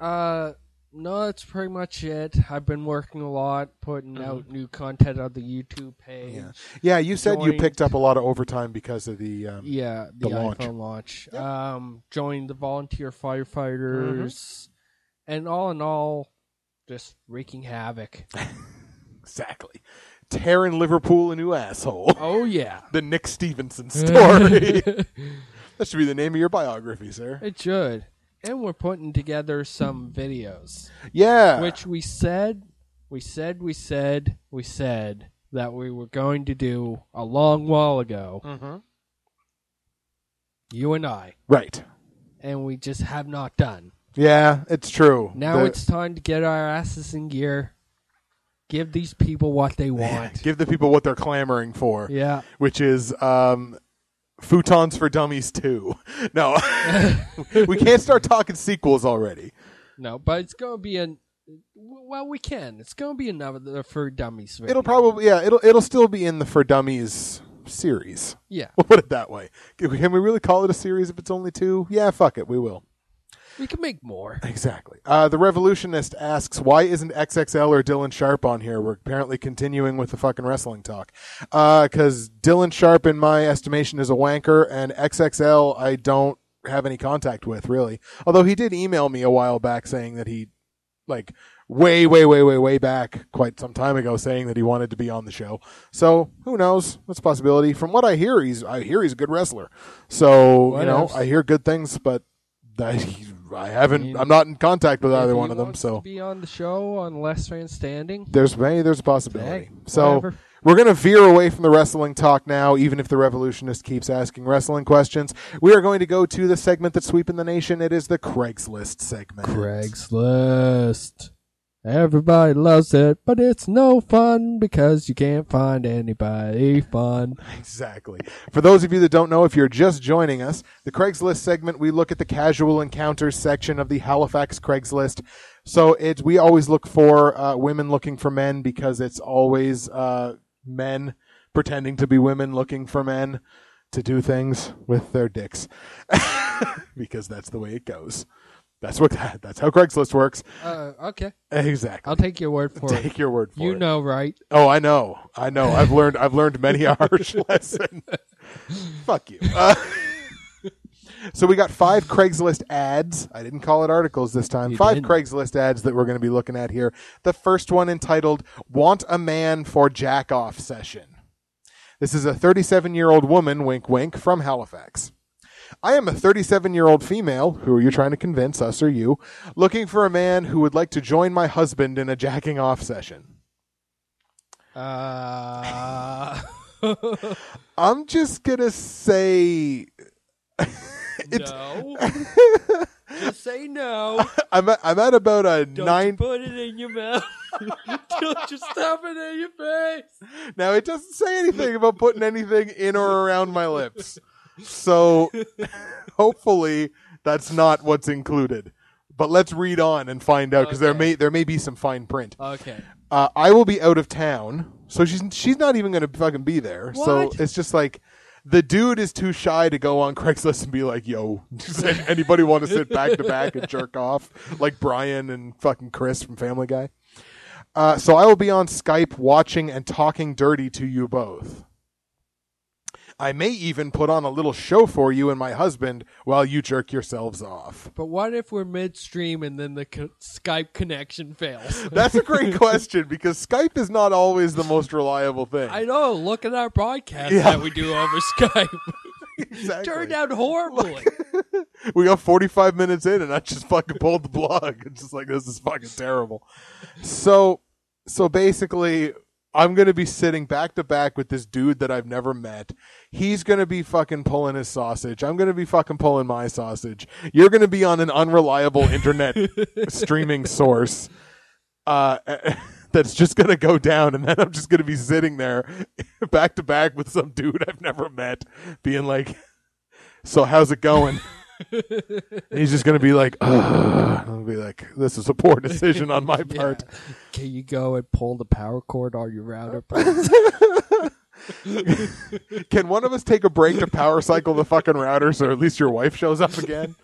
Uh, no, that's pretty much it. I've been working a lot, putting out new content on the YouTube page. Mm-hmm. Yeah. yeah, you said you picked up a lot of overtime because of the. Um, Yeah, the, The launch. iPhone launch. Yep. Um, joined the volunteer firefighters, Mm-hmm. and all in all, just wreaking havoc. Exactly. Tearing Liverpool a new asshole. oh yeah, the Nick Stevenson story. that should be the name of your biography, sir. it should. And we're putting together some videos, Yeah. which we said, we said, we said, we said that we were going to do a long while ago. Mhm. You and I, Right. and we just have not done. Yeah, it's true. Now The- it's time to get our asses in gear. Give these people what they want. give the people what they're clamoring for, Yeah. which is um, futons for dummies too. No, we can't start talking sequels already. No, but it's going to be an. Well, we can. It's going to be another for dummies. Video. It'll probably yeah, it'll it'll still be in the for dummies series. Yeah, We'll put it that way. Can we really call it a series if it's only two? Yeah, fuck it, we will. We can make more. Exactly. Uh, the Revolutionist asks, why isn't XXL or Dylan Sharp on here? We're apparently continuing with the fucking wrestling talk. Because Dylan Sharp, in my estimation, is a wanker, and XXL, I don't have any contact with, really. Although he did email me a while back saying that he, like, way, way, way, way, way back, quite some time ago, saying that he wanted to be on the show. So, who knows? That's a possibility. From what I hear, he's, I hear he's a good wrestler. So, you know, Whatevs. I hear good things, but I, I haven't, mean, I'm not in contact with either one of them, so be on the show on Less Man Standing. there's maybe there's a possibility. Hey, so whatever. we're gonna veer away from the wrestling talk now, even if the revolutionist keeps asking wrestling questions. We are going to go to the segment that's sweeping the nation. It is the Craigslist segment. Craigslist. Everybody loves it, but it's no fun because you can't find anybody fun. Exactly. For those of you that don't know, if you're just joining us, the Craigslist segment, we look at the casual encounters section of the Halifax Craigslist. So it's we always look for uh, women looking for men because it's always uh, men pretending to be women looking for men to do things with their dicks because that's the way it goes. That's what that's how Craigslist works. Uh, okay, Exactly. I'll take your word for Take it. Take your word for You it. You know, right? Oh, I know. I know. I've learned. I've learned many a harsh lesson. Fuck you. Uh, so we got five Craigslist ads. I didn't call it articles this time. You five didn't. Craigslist ads that we're going to be looking at here. The first one entitled "Want a Man for Jack Off Session." This is a 37 year old woman, wink wink, from Halifax. I am a 37 year old female, who are you trying to convince, us or you, looking for a man who would like to join my husband in a jacking off session. Uh, I'm just gonna say it's no. Just say no. I'm at, I'm at about a Don't nine. put it in your mouth. Don't you stuff it in your face. Now it doesn't say anything about putting anything in or around my lips, so hopefully that's not what's included. But let's read on and find out because there Okay. may there may be some fine print. Okay. Uh, I will be out of town, so she's she's not even gonna fucking be there. So it's just like the dude is too shy to go on Craigslist and be like, "Yo, does anybody want to sit back to back and jerk off like Brian and fucking Chris from Family Guy?" Uh, so I will be on Skype watching and talking dirty to you both. I may even put on a little show for you and my husband while you jerk yourselves off. But what if we're midstream and then the co- Skype connection fails? That's a great question because Skype is not always the most reliable thing. I know. Look at our broadcast Yeah. that we do over Skype. Exactly. Turned out horribly. we got 45 minutes in and I just fucking pulled the plug. It's just like, this is fucking terrible. So, so basically, I'm going to be sitting back to back with this dude that I've never met. He's going to be fucking pulling his sausage. I'm going to be fucking pulling my sausage. You're going to be on an unreliable internet streaming source. Uh, that's just going to go down. And then I'm just going to be sitting there back to back with some dude I've never met being like, so how's it going? He's just gonna be like, Ugh. I'll be like, this is a poor decision on my part. Yeah. Can you go and pull the power cord on your router? please? Can one of us take a break to power cycle the fucking router so at least your wife shows up again?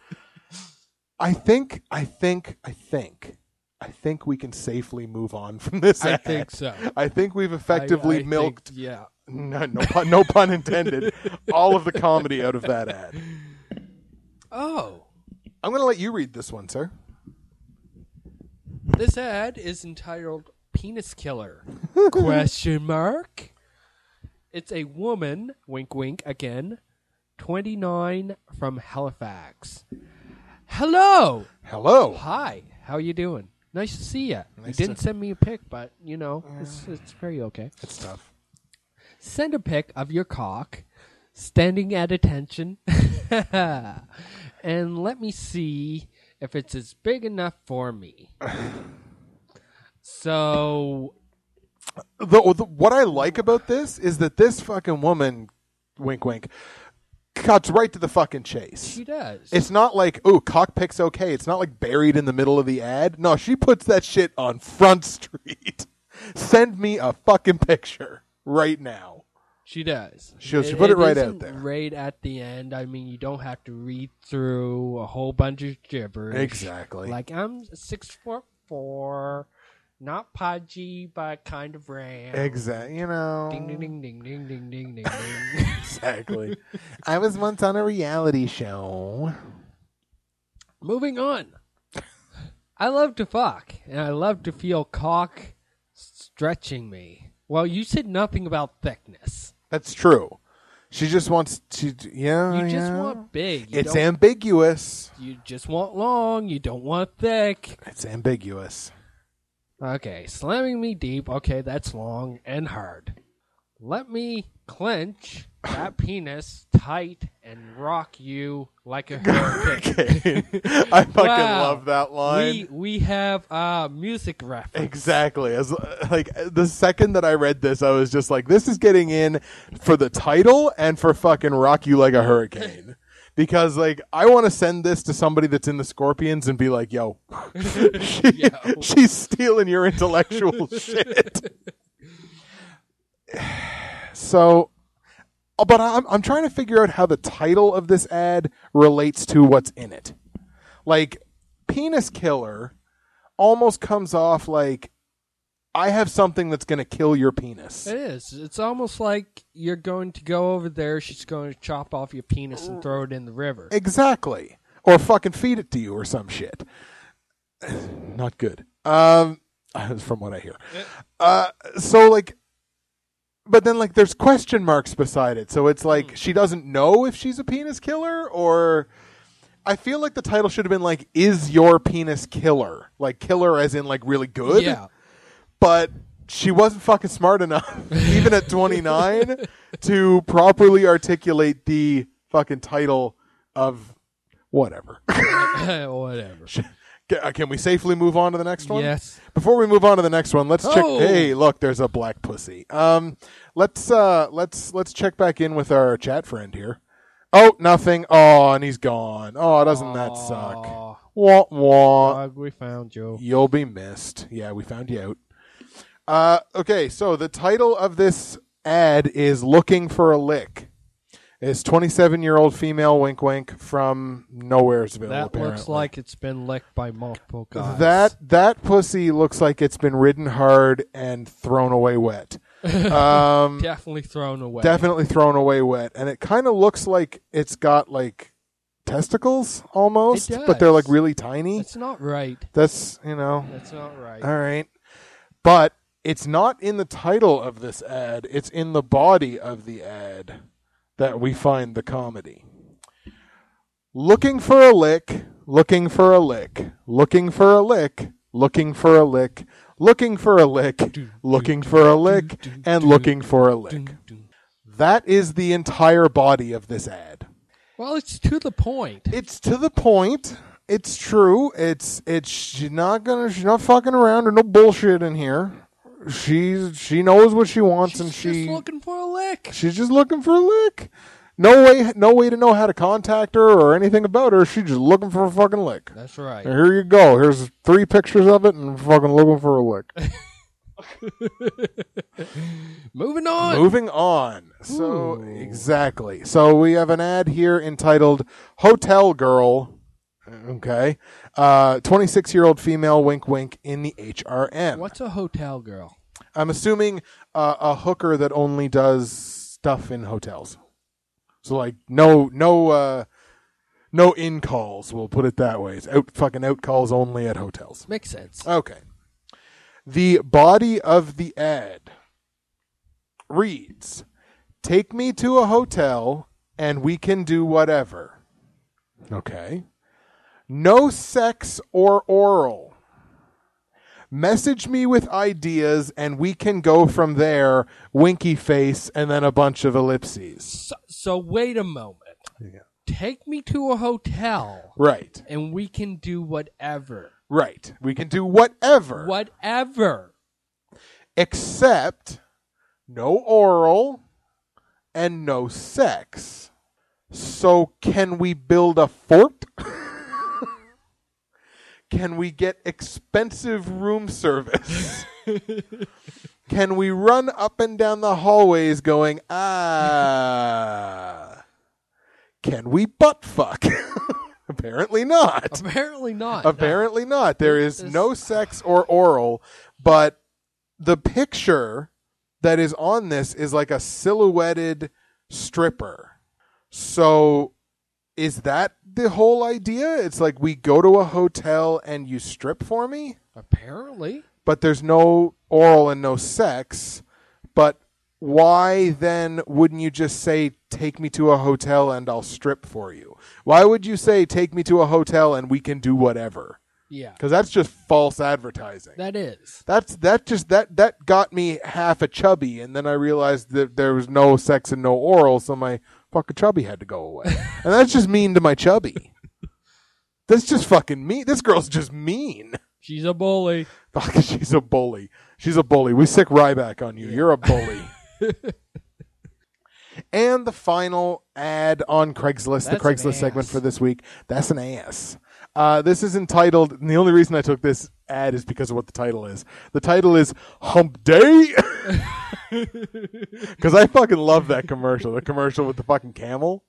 I think, I think, I think, I think we can safely move on from this. I ad. think so. I think we've effectively I- I milked. think- yeah. No, no pun, no pun intended. all of the comedy out of that ad. Oh, I'm going to let you read this one, sir. this ad is entitled "Penis Killer?" Question mark. It's a woman. Wink, wink. Again, twenty nine from Halifax. Hello. Hello. Hi. How are you doing? Nice to see you. You didn't to- send me a pic, but you know it's it's very okay. It's tough. Send a pic of your cock standing at attention and let me see if it's as big enough for me. so, the, the what I like about this is that this fucking woman, wink, wink, cuts right to the fucking chase. she does. It's not like, oh, cockpick's okay. It's not like buried in the middle of the ad. No, she puts that shit on Front Street. Send me a fucking picture right now. She does. She, she put it, it right out there. Right at the end. I mean, you don't have to read through a whole bunch of gibberish. Exactly. Like I'm six foot four, not podgy, but kind of round. Exactly. You know. Ding ding ding ding ding ding ding. ding. exactly. I was once on a reality show. Moving on. I love to fuck, and I love to feel cock stretching me. Well, you said nothing about thickness. That's true. She just wants to. Yeah. You just yeah. want big. You It's don't- ambiguous. You just want long. You don't want thick. It's ambiguous. Okay, slamming me deep. Okay, that's long and hard. Let me clench that penis tight and rock you like a hurricane. I fucking Wow. love that line. We we have uh music reference. Exactly. As like the second that I read this, I was just like, "This is getting in for the title and for fucking rock you like a hurricane." Because like I want to send this to somebody that's in the Scorpions and be like, "Yo, she, Yo. she's stealing your intellectual shit." so, but I'm I'm trying to figure out how the title of this ad relates to what's in it. Like, penis killer almost comes off like I have something that's going to kill your penis. It is. It's almost like you're going to go over there. She's going to chop off your penis and throw it in the river. Exactly. Or fucking feed it to you or some shit. Not good. Um from what I hear. Uh so like but then like there's question marks beside it. So it's like hmm. she doesn't know if she's a penis killer or I feel like the title should have been like is your penis killer? Like killer as in like really good? Yeah. but she wasn't fucking smart enough, even at 29, to properly articulate the fucking title of whatever. Whatever. Uh, Can we safely move on to the next one? Yes. Before we move on to the next one, let's check. Oh. Hey, look, there's a black pussy. Um, let's uh, let's let's check back in with our chat friend here. Oh, nothing. Oh, and he's gone. Oh, doesn't that suck? Wah wah. we found you. You'll be missed. Yeah, we found you out. Uh, okay, so the title of this ad is "Looking for a Lick." It's twenty-seven-year-old female wink wink from Nowheresville. That apparently. looks like it's been licked by multiple guys. that. That pussy looks like it's been ridden hard and thrown away wet. Um, definitely thrown away. definitely thrown away wet, and it kind of looks like it's got like testicles almost, It but they're like really tiny. That's not right. That's you know That's not right. All right. But it's not in the title of this ad, it's in the body of the ad that we find the comedy. Looking for a lick, looking for a lick, looking for a lick, looking for a lick, looking for a lick, looking for a lick, and looking for a lick. That is the entire body of this ad. Well, it's to the point. It's to the point. It's true. It's it's she's not gonna she's not fucking around or no bullshit in here. She's she knows what she wants She's and just looking for a lick. she's just looking for a lick. No way no way to know how to contact her or anything about her. She's just looking for a fucking lick. That's right. And here you go. Here's three pictures of it and fucking looking for a lick. Moving on. Moving on. So Ooh. exactly. So we have an ad here entitled "Hotel Girl." Okay, uh, twenty-six-year-old female, wink, wink, in the HRM. What's a hotel girl? I'm assuming uh, a hooker that only does stuff in hotels. So like no no uh, no in calls. We'll put it that way. It's out fucking out calls only at hotels. Makes sense. Okay. The body of the ad reads Take me to a hotel and we can do whatever. Okay. No sex or oral. Message me with ideas and we can go from there. Winky face and then a bunch of ellipses. So, so wait a moment. Yeah. Take me to a hotel Right. and we can do whatever. Right. We can do whatever. Whatever. except no oral and no sex. So, can we build a fort? can we get expensive room service? can we run up and down the hallways going, ah? Can we butt fuck? Apparently not. Apparently not. no. Apparently not. There is This- no sex or oral, but the picture that is on this is like a silhouetted stripper. So is that the whole idea? It's like we go to a hotel and you strip for me, Apparently. but there's no oral and no sex. But why then wouldn't you just say take me to a hotel and I'll strip for you? Why would you say take me to a hotel and we can do whatever? Yeah. because that's just false advertising. That is. that's that just that that got me half a chubby, and then I realized that there was no sex and no oral, so my fucking chubby had to go away, and that's just mean to my chubby. That's just fucking mean. This girl's just mean. She's a bully. Fuck, she's a bully. She's a bully. We sick Ryback on you. You're a bully. and the final ad on Craigslist, That's the Craigslist segment for this week. That's an ass. Uh, this is entitled, and the only reason I took this ad is because of what the title is. The title is Hump Day. Because I fucking love that commercial. The commercial with the fucking camel.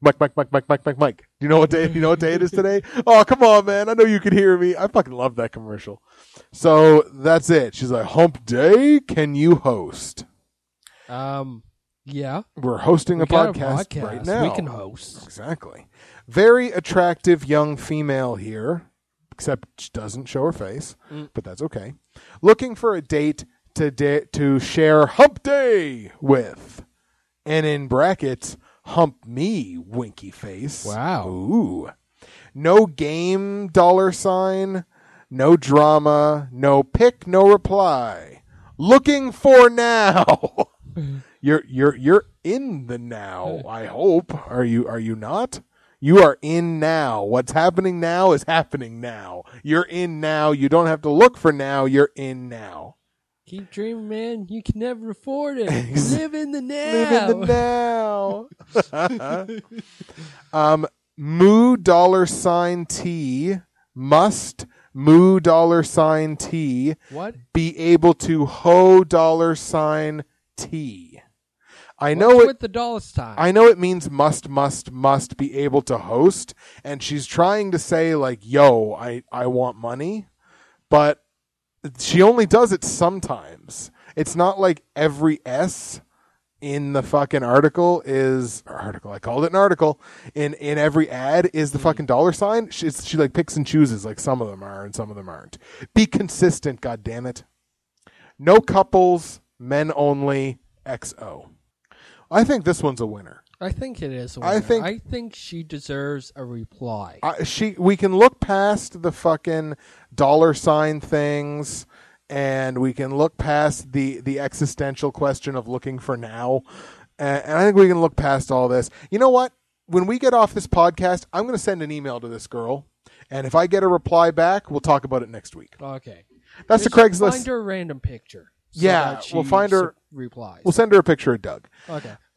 Mike, Mike, Mike, Mike, Mike, Mike, Mike. Do you know what day? You know what day it is today? Oh, come on, man! I know you can hear me. I fucking love that commercial. So that's it. She's like, "Hump Day, can you host?" Um. Yeah. We're hosting We a got podcast, right now. We can host. Exactly. Very attractive young female here, except she doesn't show her face, Mm. but that's okay. Looking for a date to da- to share Hump Day with, and in brackets, hump me, winky face. Wow. Ooh. No game dollar sign, no drama, no pick, no reply. Looking for now. you're you're you're in the now, I hope. Are you are you not? You are in now. What's happening now is happening now. You're in now. You don't have to look for now. You're in now. Keep dreaming, man. You can never afford it. Live in the now. Live in the now. um, moo dollar sign T must moo dollar sign T What? be able to ho dollar sign T. I know What's it. with the dollar sign. I know it means must, must, must be able to host, and she's trying to say like, "Yo, I I want money," but she only does it sometimes. It's not like every S in the fucking article is article. I called it an article. In in every ad is the mm. fucking dollar sign. She, she like picks and chooses. Like some of them are and some of them aren't. Be consistent. God damn it. No couples. Men only. XO. I think this one's a winner. I think it is. I think- I think she deserves a reply. I, she we can look past the fucking dollar sign things and we can look past the the existential question of looking for now and, and i think we can look past all this you know what when we get off this podcast i'm going to send an email to this girl and if i get a reply back we'll talk about it next week okay. that's the craigslist Find her a random picture. so Yeah, we'll find her- Replies. we'll send her a picture of doug okay.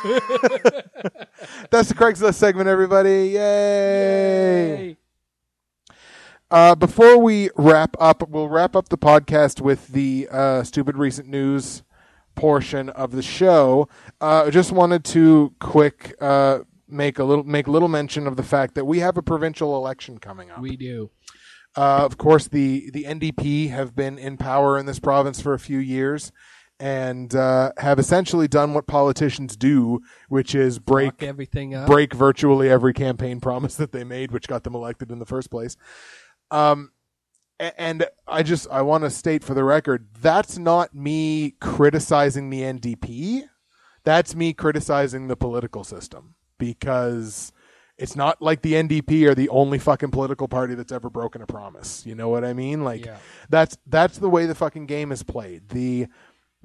that's the craigslist segment everybody yay. Yay. Uh, before we wrap up, we'll wrap up the podcast with the uh, stupid recent news portion of the show, uh, I just wanted to quick uh, make a little make little mention of the fact that we have a provincial election coming up. We do. Uh, of course, the the NDP have been in power in this province for a few years, and uh, have essentially done what politicians do, which is break Fuck everything up. break virtually every campaign promise that they made, which got them elected in the first place. Um, and I just I want to state for the record that's not me criticizing the NDP. That's me criticizing the political system because it's not like the NDP are the only fucking political party that's ever broken a promise. You know what I mean? Like Yeah. that's that's the way the fucking game is played. The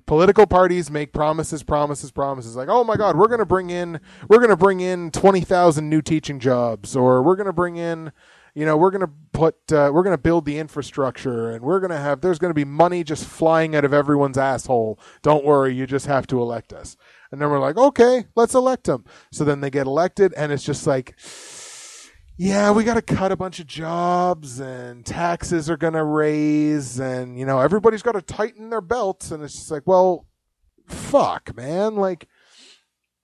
political parties make promises, promises, promises. Like, oh my God, we're gonna bring in, we're gonna bring in twenty thousand new teaching jobs, or we're gonna bring in, you know, we're gonna put, uh, we're gonna build the infrastructure, and we're gonna have, there's gonna be money just flying out of everyone's asshole. Don't worry, you just have to elect us. And then we're like, okay, let's elect them. So then they get elected, and it's just like. Yeah, we got to cut a bunch of jobs and taxes are going to raise and you know everybody's got to tighten their belts and it's just like, well, fuck, man, like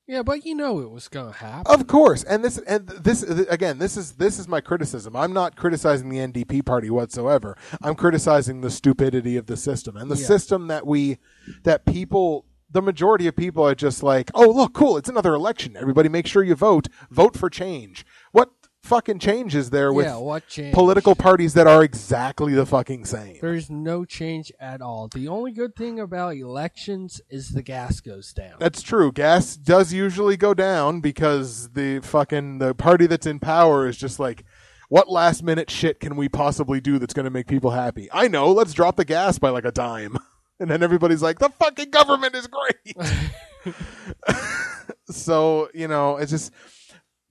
Yeah, but you know it was gonna happen. of course. And this and this again, this is this is my criticism. I'm not criticizing the NDP party whatsoever. I'm criticizing the stupidity of the system and the Yeah. system that we that people the majority of people are just like, "Oh, look, cool, it's another election. Everybody make sure you vote. Vote for change." Fucking changes there with yeah, what change? political parties that are exactly the fucking same? There's no change at all. The only good thing about elections is the gas goes down. That's true. Gas does usually go down because the fucking the party that's in power is just like, what last minute shit can we possibly do that's going to make people happy? I know. Let's drop the gas by like a dime, and then everybody's like, the fucking government is great. so you know, it's just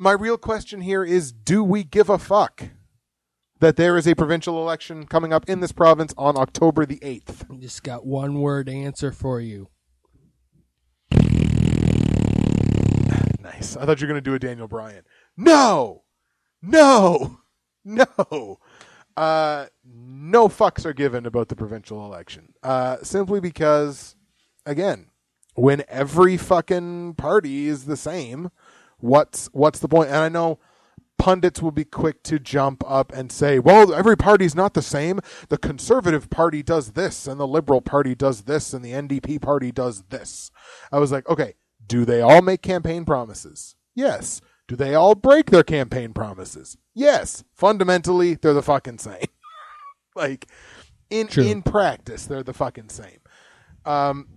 my real question here is: Do we give a fuck that there is a provincial election coming up in this province on October the eighth? Just got one word answer for you. Nice. I thought you were going to do a Daniel Bryan. No, no, no. Uh, no fucks are given about the provincial election. Uh, simply because, again, when every fucking party is the same, what's what's the point? And I know pundits will be quick to jump up and say, "Well, every party's not the same. The conservative party does this, and the liberal party does this, and the NDP party does this." I was like, "Okay, do they all make campaign promises? Yes. Do they all break their campaign promises? Yes. Fundamentally, they're the fucking same. like in True. in practice, they're the fucking same. Um,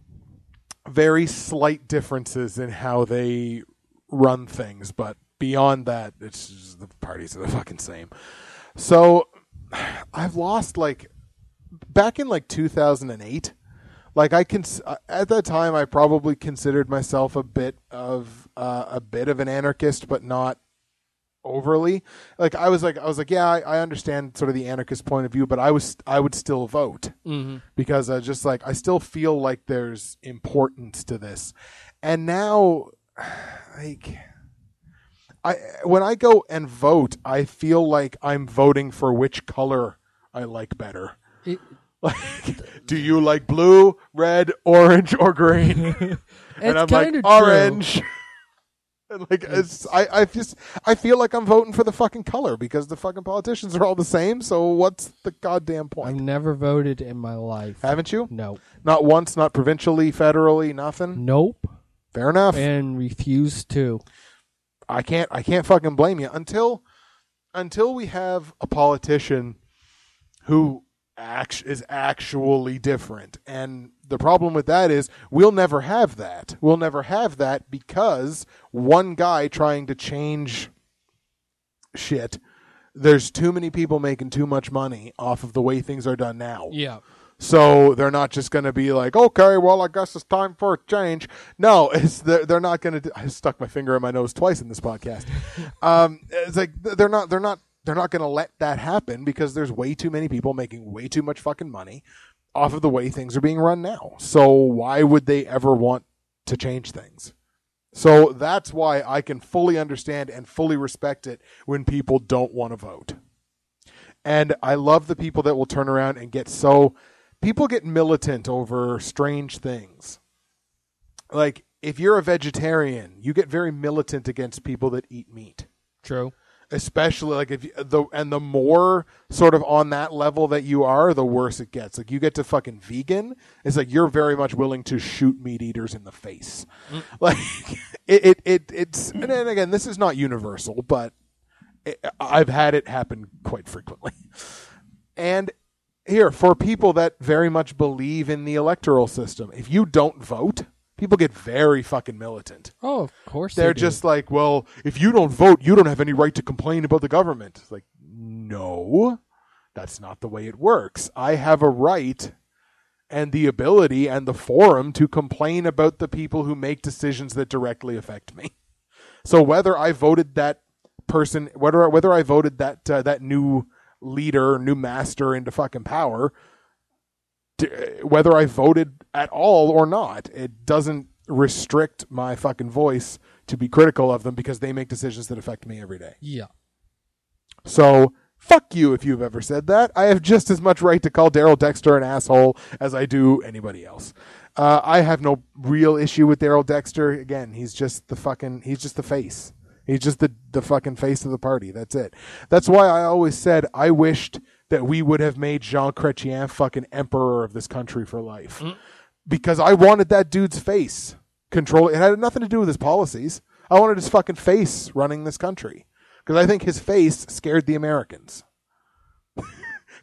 very slight differences in how they run things, but beyond that, it's just the parties are the fucking same. So I've lost like back in like 2008 like I can at that time I probably considered myself a bit of uh, a bit of an anarchist but not overly like I was like I was like yeah I, I understand sort of the anarchist point of view but I was I would still vote Mm-hmm. because I just like I still feel like there's importance to this and now like I when I go and vote I feel like I'm voting for which color I like better It, like, do you like blue, red, orange, or green? and It's I'm like orange. and like it's, I, I just, I feel like I'm voting for the fucking color because the fucking politicians are all the same. So what's the goddamn point? I've never voted in my life. Haven't you? No. Not once, not provincially, federally, nothing. Nope. Fair enough. And refuse to. I can't, I can't fucking blame you until, until we have a politician who act, is actually different. And the problem with that is we'll never have that. We'll never have that because one guy trying to change shit. There's too many people making too much money off of the way things are done now. Yeah. So they're not just going to be like, okay, well, I guess it's time for a change. No, it's they're, they're not going to. I stuck my finger in my nose twice in this podcast. um, it's like they're not they're not they're not going to let that happen because there's way too many people making way too much fucking money off of the way things are being run now. So why would they ever want to change things? So that's why I can fully understand and fully respect it when people don't want to vote. And I love the people that will turn around and get so people get militant over strange things. like if you're a vegetarian, you get very militant against people that eat meat. True. Especially like if you, the and the more sort of on that level that you are, the worse it gets. Like you get to fucking vegan, it's like you're very much willing to shoot meat eaters in the face. Mm. Like it, it, it it's and then again, this is not universal, but it, I've had it happen quite frequently. And here for people that very much believe in the electoral system, if you don't vote, people get very fucking militant. Oh, of course. They're they do. just like, well, if you don't vote, you don't have any right to complain about the government. It's like, no, that's not the way it works. I have a right and the ability and the forum to complain about the people who make decisions that directly affect me. So whether I voted that person, whether whether I voted that uh, that new leader, new master into fucking power, whether I voted at all or not, it doesn't restrict my fucking voice to be critical of them because they make decisions that affect me every day. yeah. So fuck you if you've ever said that. I have just as much right to call Darrell Dexter an asshole as I do anybody else. Uh, I have no real issue with Darrell Dexter. Again, he's just the fucking he's just the face. He's just the the fucking face of the party. That's it. That's why I always said I wished that we would have made Jean Chrétien fucking emperor of this country for life. Mm. Because I wanted that dude's face control. It had nothing to do with his policies. I wanted his fucking face running this country. Because I think his face scared the Americans.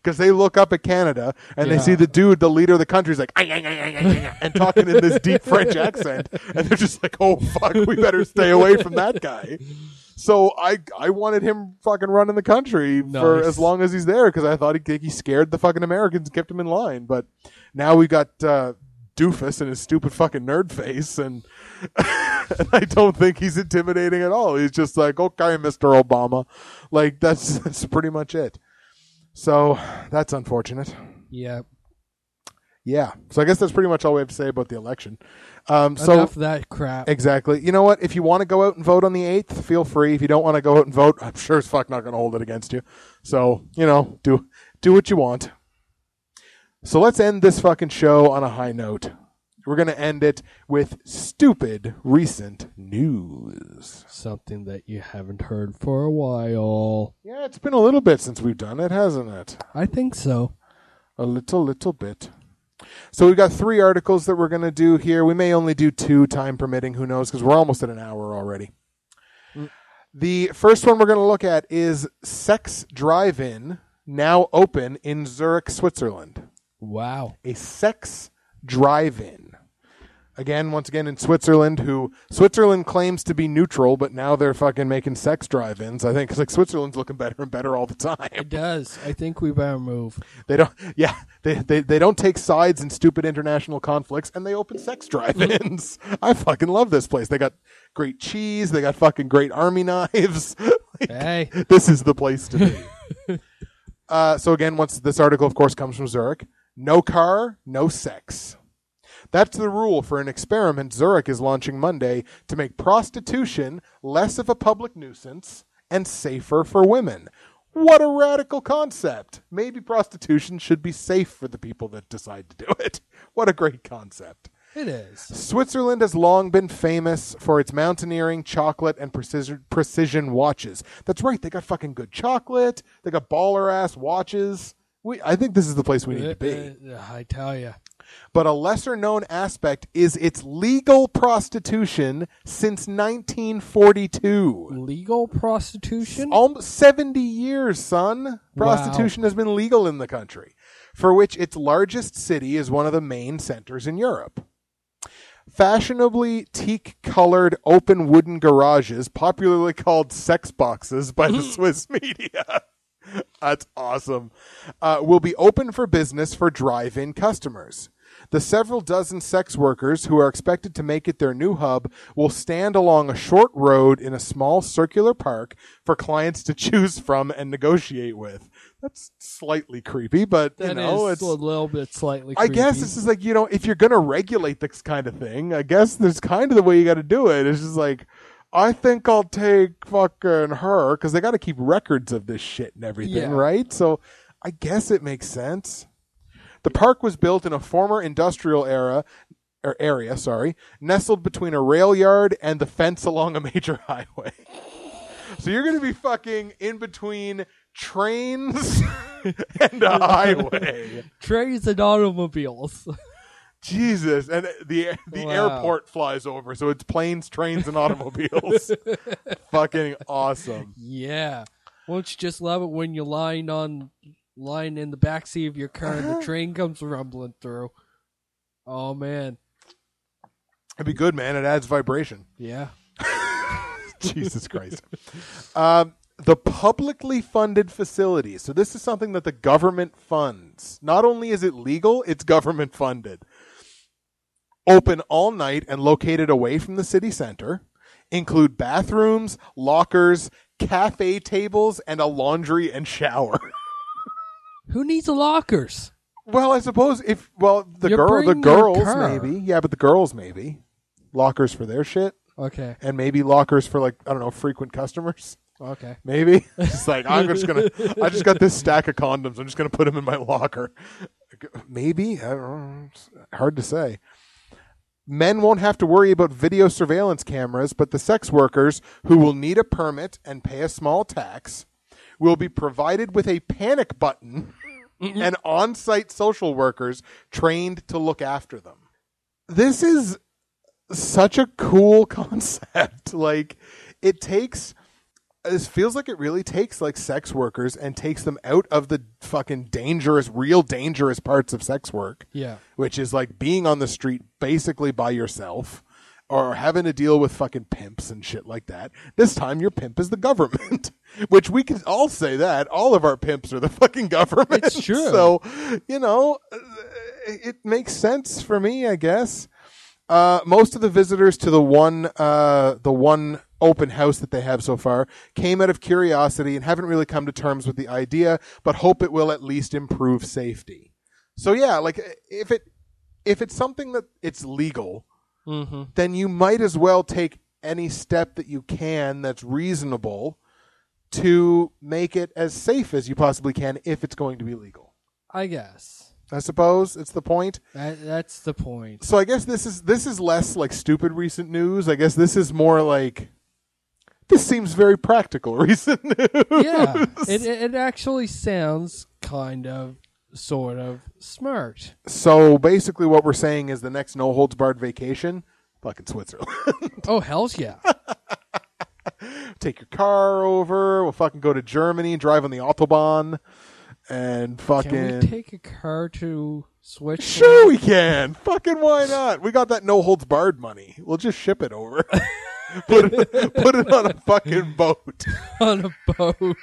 Because they look up at Canada and they see the dude, the leader of the country, is like, "Ay, ay, ay, ay, ay, ay," and talking in this deep French accent. And they're just like, oh, fuck, we better stay away from that guy. So I I wanted him fucking running the country for as long as he's there because I thought he, he scared the fucking Americans and kept him in line. But now we got uh, Doofus and his stupid fucking nerd face, and, and I don't think he's intimidating at all. He's just like, okay, Mister Obama, like that's that's pretty much it. So that's unfortunate. Yeah. Yeah. So I guess that's pretty much all we have to say about the election. Um, so Enough that crap. Exactly. You know what? If you want to go out and vote on the 8th, feel free. If you don't want to go out and vote, I'm sure as fuck not going to hold it against you. So, you know, do do what you want. So let's end this fucking show on a high note. We're going to end it with stupid recent news. Something that you haven't heard for a while. Yeah, it's been a little bit since we've done it, hasn't it? I think so. A little, little bit. So we've got three articles that we're going to do here. We may only do two, time permitting. Who knows? Because we're almost at an hour already. Mm. The first one we're going to look at is Sex Drive-In, now open in Zurich, Switzerland. Wow. A sex drive-in. Again, once again in Switzerland, who Switzerland claims to be neutral, but now they're fucking making sex drive-ins. I think 'cause, like Switzerland's looking better and better all the time. It does. I think we better move. They don't. Yeah, they, they they don't take sides in stupid international conflicts, and they open sex drive-ins. I fucking love this place. They got great cheese. They got fucking great army knives. Like, Hey. this is the place to be. uh, so again, once this article, of course, comes from Zurich. No car, no sex. That's the rule for an experiment Zurich is launching Monday to make prostitution less of a public nuisance and safer for women. What a radical concept. Maybe prostitution should be safe for the people that decide to do it. What a great concept. It is. Switzerland has long been famous for its mountaineering, chocolate, and precision, precision watches. That's right, they got fucking good chocolate. They got baller ass watches. We, I think this is the place we need to be. Uh, I tell you. But a lesser known aspect is its legal prostitution since 1942. Legal prostitution? Almost 70 years, son. Prostitution has been legal in the country, for which its largest city is one of the main centers in Europe. Fashionably teak colored open wooden garages, popularly called sex boxes by the Swiss media. That's awesome. Uh, will be open for business for drive in customers. The several dozen sex workers who are expected to make it their new hub will stand along a short road in a small circular park for clients to choose from and negotiate with. That's slightly creepy, but That you know, it's a little bit slightly I guess this is like, you know, if you're going to regulate this kind of thing, I guess there's kind of the way you got to do it. It's just like, I think I'll take fucking her because they got to keep records of this shit and everything, Yeah. right? So I guess it makes sense. The park was built in a former industrial era or area, sorry, nestled between a rail yard and the fence along a major highway. So you're going to be fucking in between trains and a highway. Trains and automobiles. Jesus, and the the Wow. airport flies over, so it's planes, trains, and automobiles. fucking awesome. yeah. Won't you just love it when you're lying on lying in the backseat of your car and the train comes rumbling through? Oh man. It'd be good, man. It adds vibration. Yeah. Jesus Christ. Um, the publicly funded facilities. So this is something that the government funds. Not only is it legal, it's government funded. Open all night and located away from the city center. Include bathrooms, lockers, cafe tables, and a laundry and shower. Who needs lockers? well, I suppose if well the You girl the bring your girls car. maybe. Yeah, but the girls maybe. Lockers for their shit. Okay. And maybe lockers for like I don't know, frequent customers. Okay. Maybe it's like I'm just gonna. I just got this stack of condoms. I'm just gonna put them in my locker. Maybe I don't know. It's hard to say. Men won't have to worry about video surveillance cameras, but the sex workers who will need a permit and pay a small tax will be provided with a panic button Mm-hmm. and on-site social workers trained to look after them. This is such a cool concept. Like it takes this feels like it really takes like sex workers and takes them out of the fucking dangerous, real dangerous parts of sex work, Yeah. which is like being on the street basically by yourself or having to deal with fucking pimps and shit like that. This time your pimp is the government, which we can all say that all of our pimps are the fucking government. It's true. So, you know, uh, it makes sense for me, I guess. Uh, most of the visitors to the one uh, the one open house that they have so far came out of curiosity and haven't really come to terms with the idea, but hope it will at least improve safety. So yeah, like if it if it's something that it's legal, Mm-hmm. then you might as well take any step that you can that's reasonable to make it as safe as you possibly can if it's going to be legal. I guess. I suppose it's the point. That, that's the point. So I guess this is this is less like stupid recent news. I guess this is more like this seems very practical recent news. Yeah. it, it it actually sounds kind of sort of smart. So basically, what we're saying is the next no holds barred vacation, fucking Switzerland. Oh hell's yeah. Take your car over. We'll fucking go to Germany, drive on the autobahn, and Can fucking. we take a car to Switzerland? Sure, we can. Fucking why not? We got that no holds barred money. We'll just ship it over. put it, put it on a fucking boat. on a boat.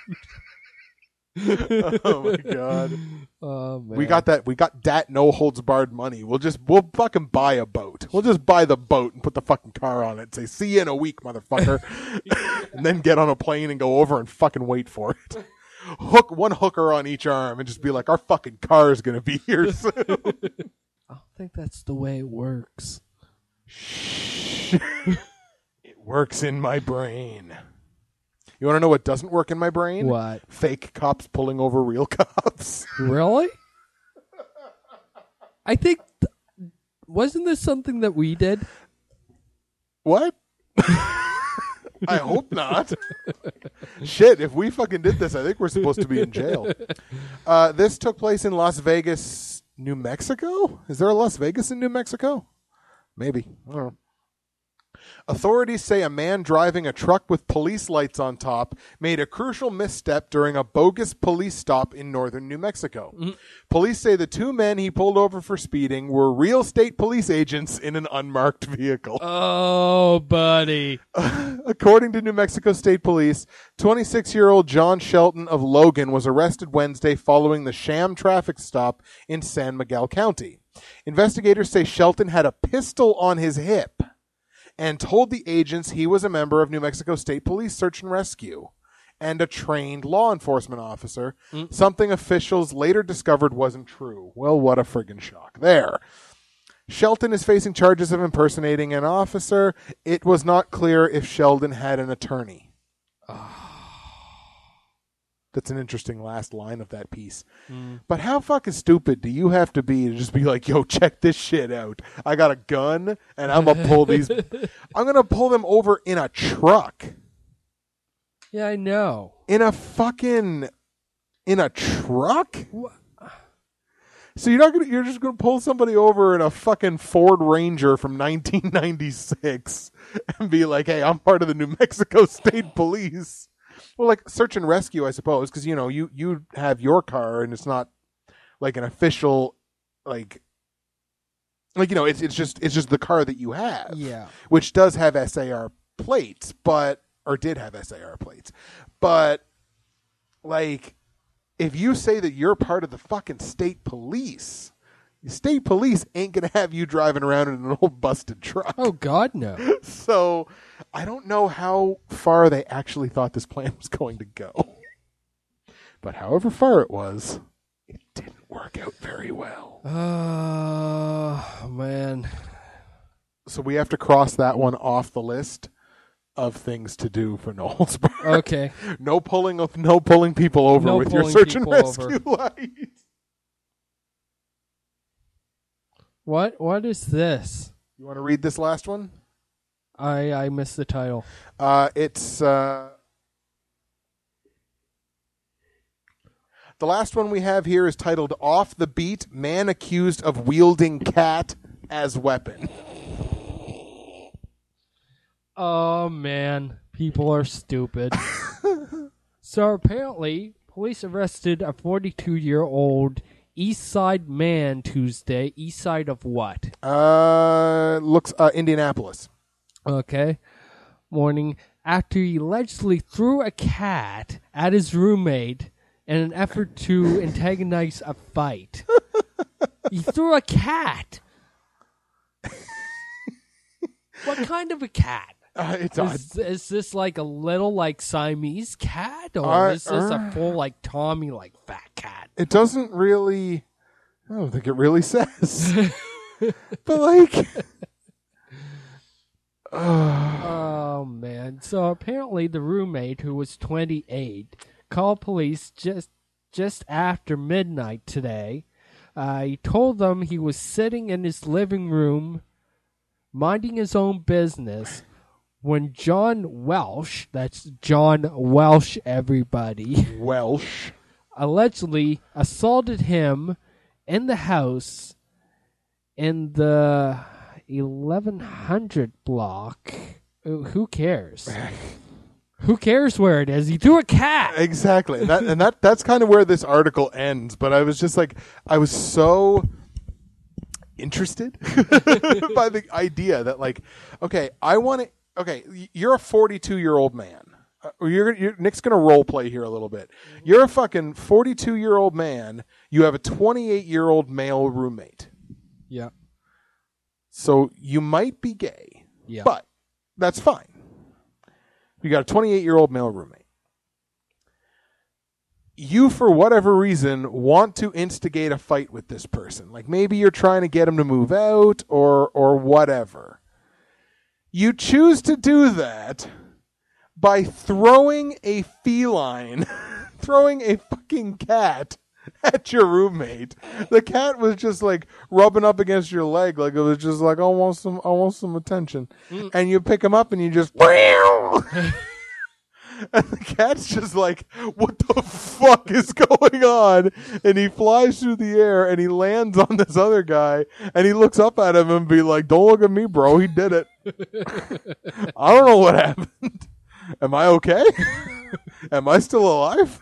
Oh my god. Oh man. We got that. We got that no holds barred money. We'll just we'll fucking buy a boat. We'll just buy the boat and put the fucking car on it. And say, "See you in a week, motherfucker," and then get on a plane and go over and fucking wait for it. Hook one hooker on each arm and just be like, "Our fucking car is gonna be here soon." I don't think that's the way it works. it works in my brain. You want to know what doesn't work in my brain? What? Fake cops pulling over real cops. Really? I think th- wasn't this something that we did? What? I hope not. Shit, if we fucking did this, I think we're supposed to be in jail. Uh, this took place in Las Vegas, New Mexico? Is there a Las Vegas in New Mexico? Maybe. I don't know. Authorities say a man driving a truck with police lights on top made a crucial misstep during a bogus police stop in northern New Mexico. Mm-hmm. Police say the two men he pulled over for speeding were real state police agents in an unmarked vehicle. Oh, buddy. According to New Mexico State Police, 26 year old John Shelton of Logan was arrested Wednesday following the sham traffic stop in San Miguel County. Investigators say Shelton had a pistol on his hip and told the agents he was a member of New Mexico State Police Search and Rescue and a trained law enforcement officer, mm. something officials later discovered wasn't true. Well, what a friggin' shock there. Shelton is facing charges of impersonating an officer. It was not clear if Shelton had an attorney. Ah. That's an interesting last line of that piece. Mm. But how fucking stupid do you have to be to just be like, "Yo, check this shit out. I got a gun and I'm gonna pull these. I'm gonna pull them over in a truck, Yeah, I know. in a fucking, in a truck." Wha- So you're not gonna you're just gonna pull somebody over in a fucking Ford Ranger from 1996 and be like, "Hey, I'm part of the New Mexico State Police." Well, like search and rescue, I suppose, because you know you you have your car and it's not like an official like like you know it's it's just it's just the car that you have, Yeah. which does have SAR plates, but or did have SAR plates, but like if you say that you're part of the fucking state police, the state police ain't gonna have you driving around in an old busted truck. Oh God, no. So I don't know how far they actually thought this plan was going to go. But however far it was, it didn't work out very well. Oh man. So we have to cross that one off the list of things to do for No Holds Barred. Okay. no pulling of no pulling people over No with your search and rescue over. light. What what is this? You want to read this last one? I I missed the title. Uh, it's uh, the last one we have here is titled "Off the Beat: Man Accused of Wielding Cat as Weapon." Oh man, people are stupid. so apparently, police arrested a 42-year-old East Side man Tuesday. East Side of what? Uh, looks uh, Indianapolis. Okay. Morning after he allegedly threw a cat at his roommate in an effort to antagonize a fight. he threw a cat. what kind of a cat? Uh, it's. Is, is this like a little like Siamese cat, or Uh, is this uh. a full like Tommy like fat cat? It doesn't really. I don't think it really says. but like, Oh man! So apparently, the roommate, who was 28, called police just just after midnight today. Uh, he told them he was sitting in his living room, minding his own business, when John Welsh—that's John Welsh, everybody. Welsh. allegedly assaulted him in the house in the 1100 block. Who cares? Who cares where it is? He threw a cat. Exactly. And that and that that's kind of where this article ends, but I was just like I was so interested by the idea that like okay, I want to okay, you're a 42-year-old man. Uh, or you're, you're Nick's going to role play here a little bit. You're a fucking 42-year-old man, you have a 28-year-old male roommate. Yeah. So you might be gay. Yeah. But that's fine. You got a 28 year old male roommate. You, for whatever reason, want to instigate a fight with this person. Like maybe you're trying to get him to move out or or whatever. You choose to do that by throwing a feline, throwing a fucking cat at your roommate. The cat was just like rubbing up against your leg, like it was just like, I want some, I want some attention. Mm. And you pick him up and you just, and the cat's just like, what the fuck is going on? And he flies through the air and he lands on this other guy and he looks up at him and be like, don't look at me, bro. He did it. I don't know what happened. Am I okay? Am I still alive?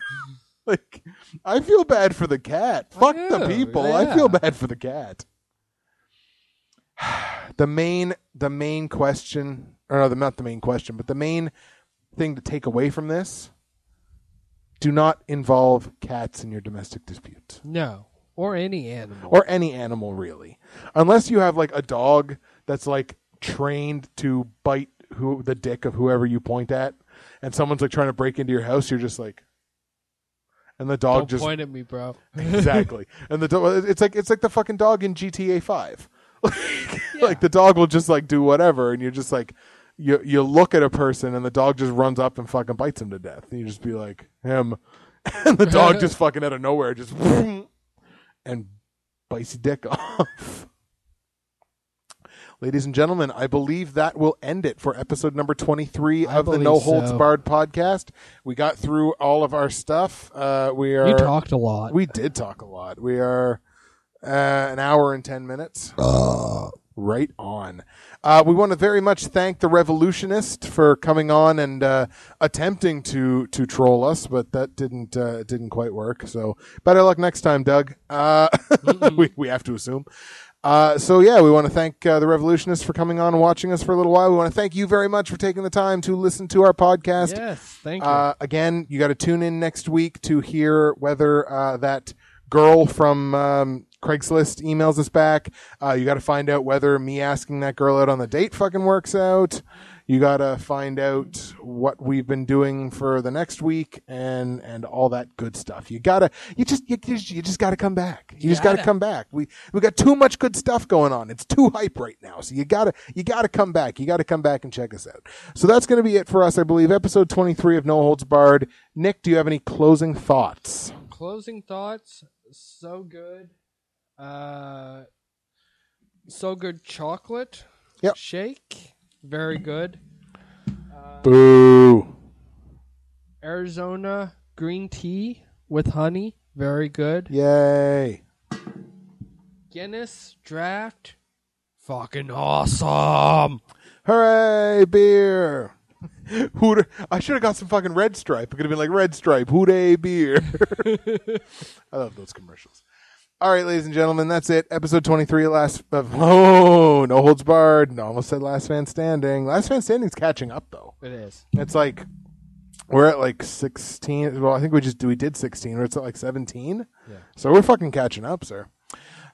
like, I feel bad for the cat. Fuck the do, people. I feel bad for the cat. the main, the main question, or no, the, not the main question, but the main thing to take away from this: do not involve cats in your domestic dispute, No. Or any animal. or any animal really unless you have like a dog that's like trained to bite who the dick of whoever you point at and someone's like trying to break into your house you're just like and the dog Don't just point at me, bro. exactly. And the dog it's like it's like the fucking dog in GTA 5 like the dog will just like do whatever and you're just like you you look at a person and the dog just runs up and fucking bites him to death. And you just be like him. And the dog just fucking out of nowhere just and bites your dick off. Ladies and gentlemen, I believe that will end it for episode number 23 I of the No Holds so. Barred podcast. We got through all of our stuff. Uh, we are You talked a lot. we did talk a lot. We are uh, an hour and 10 minutes. Right on. Uh, we want to very much thank the Revolutionist for coming on and uh, attempting to to troll us, but that didn't uh, didn't quite work. So better luck next time, Doug. Uh, we we have to assume. Uh, so yeah, we want to thank uh, the Revolutionists for coming on and watching us for a little while. We want to thank you very much for taking the time to listen to our podcast. yes, thank you. Uh, again, you got to tune in next week to hear whether uh, that girl from um, Craigslist emails us back. Uh, you got to find out whether me asking that girl out on the date fucking works out. You got to find out what we've been doing for the next week and and all that good stuff. You gotta you just you, just- you just got to come back. You just got to Gotta. come back. We we got too much good stuff going on. It's too hype right now. So you gotta you gotta come back. You gotta come back and check us out. So that's gonna be it for us, I believe. Episode twenty three of No Holds Barred. Nick, do you have any closing thoughts? Closing thoughts. So good. Uh, so good chocolate. Yep. Shake. Very good. Uh, Boo. Arizona green tea with honey. Very good. Yay. Guinness draft. Fucking awesome. Hooray, beer. Hoot I should have got some fucking red stripe. It could have been like red stripe, hooray beer. I love those commercials. All right, ladies and gentlemen, that's it. Episode 23 of Last of Oh, no holds barred. No, almost said Last Man Standing. Last Man Standing's catching up though. It is. It's like we're at like 16. Well, I think we just we did 16. We're at like 17. Yeah. So we're fucking catching up, sir.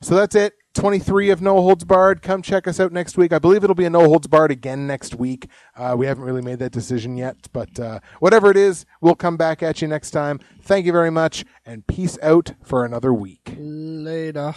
So that's it. 23 of No Holds Barred. Come check us out next week. I believe it'll be a No Holds Barred again next week. Uh, we haven't really made that decision yet, but uh, whatever it is, we'll come back at you next time. Thank you very much, and peace out for another week. Later.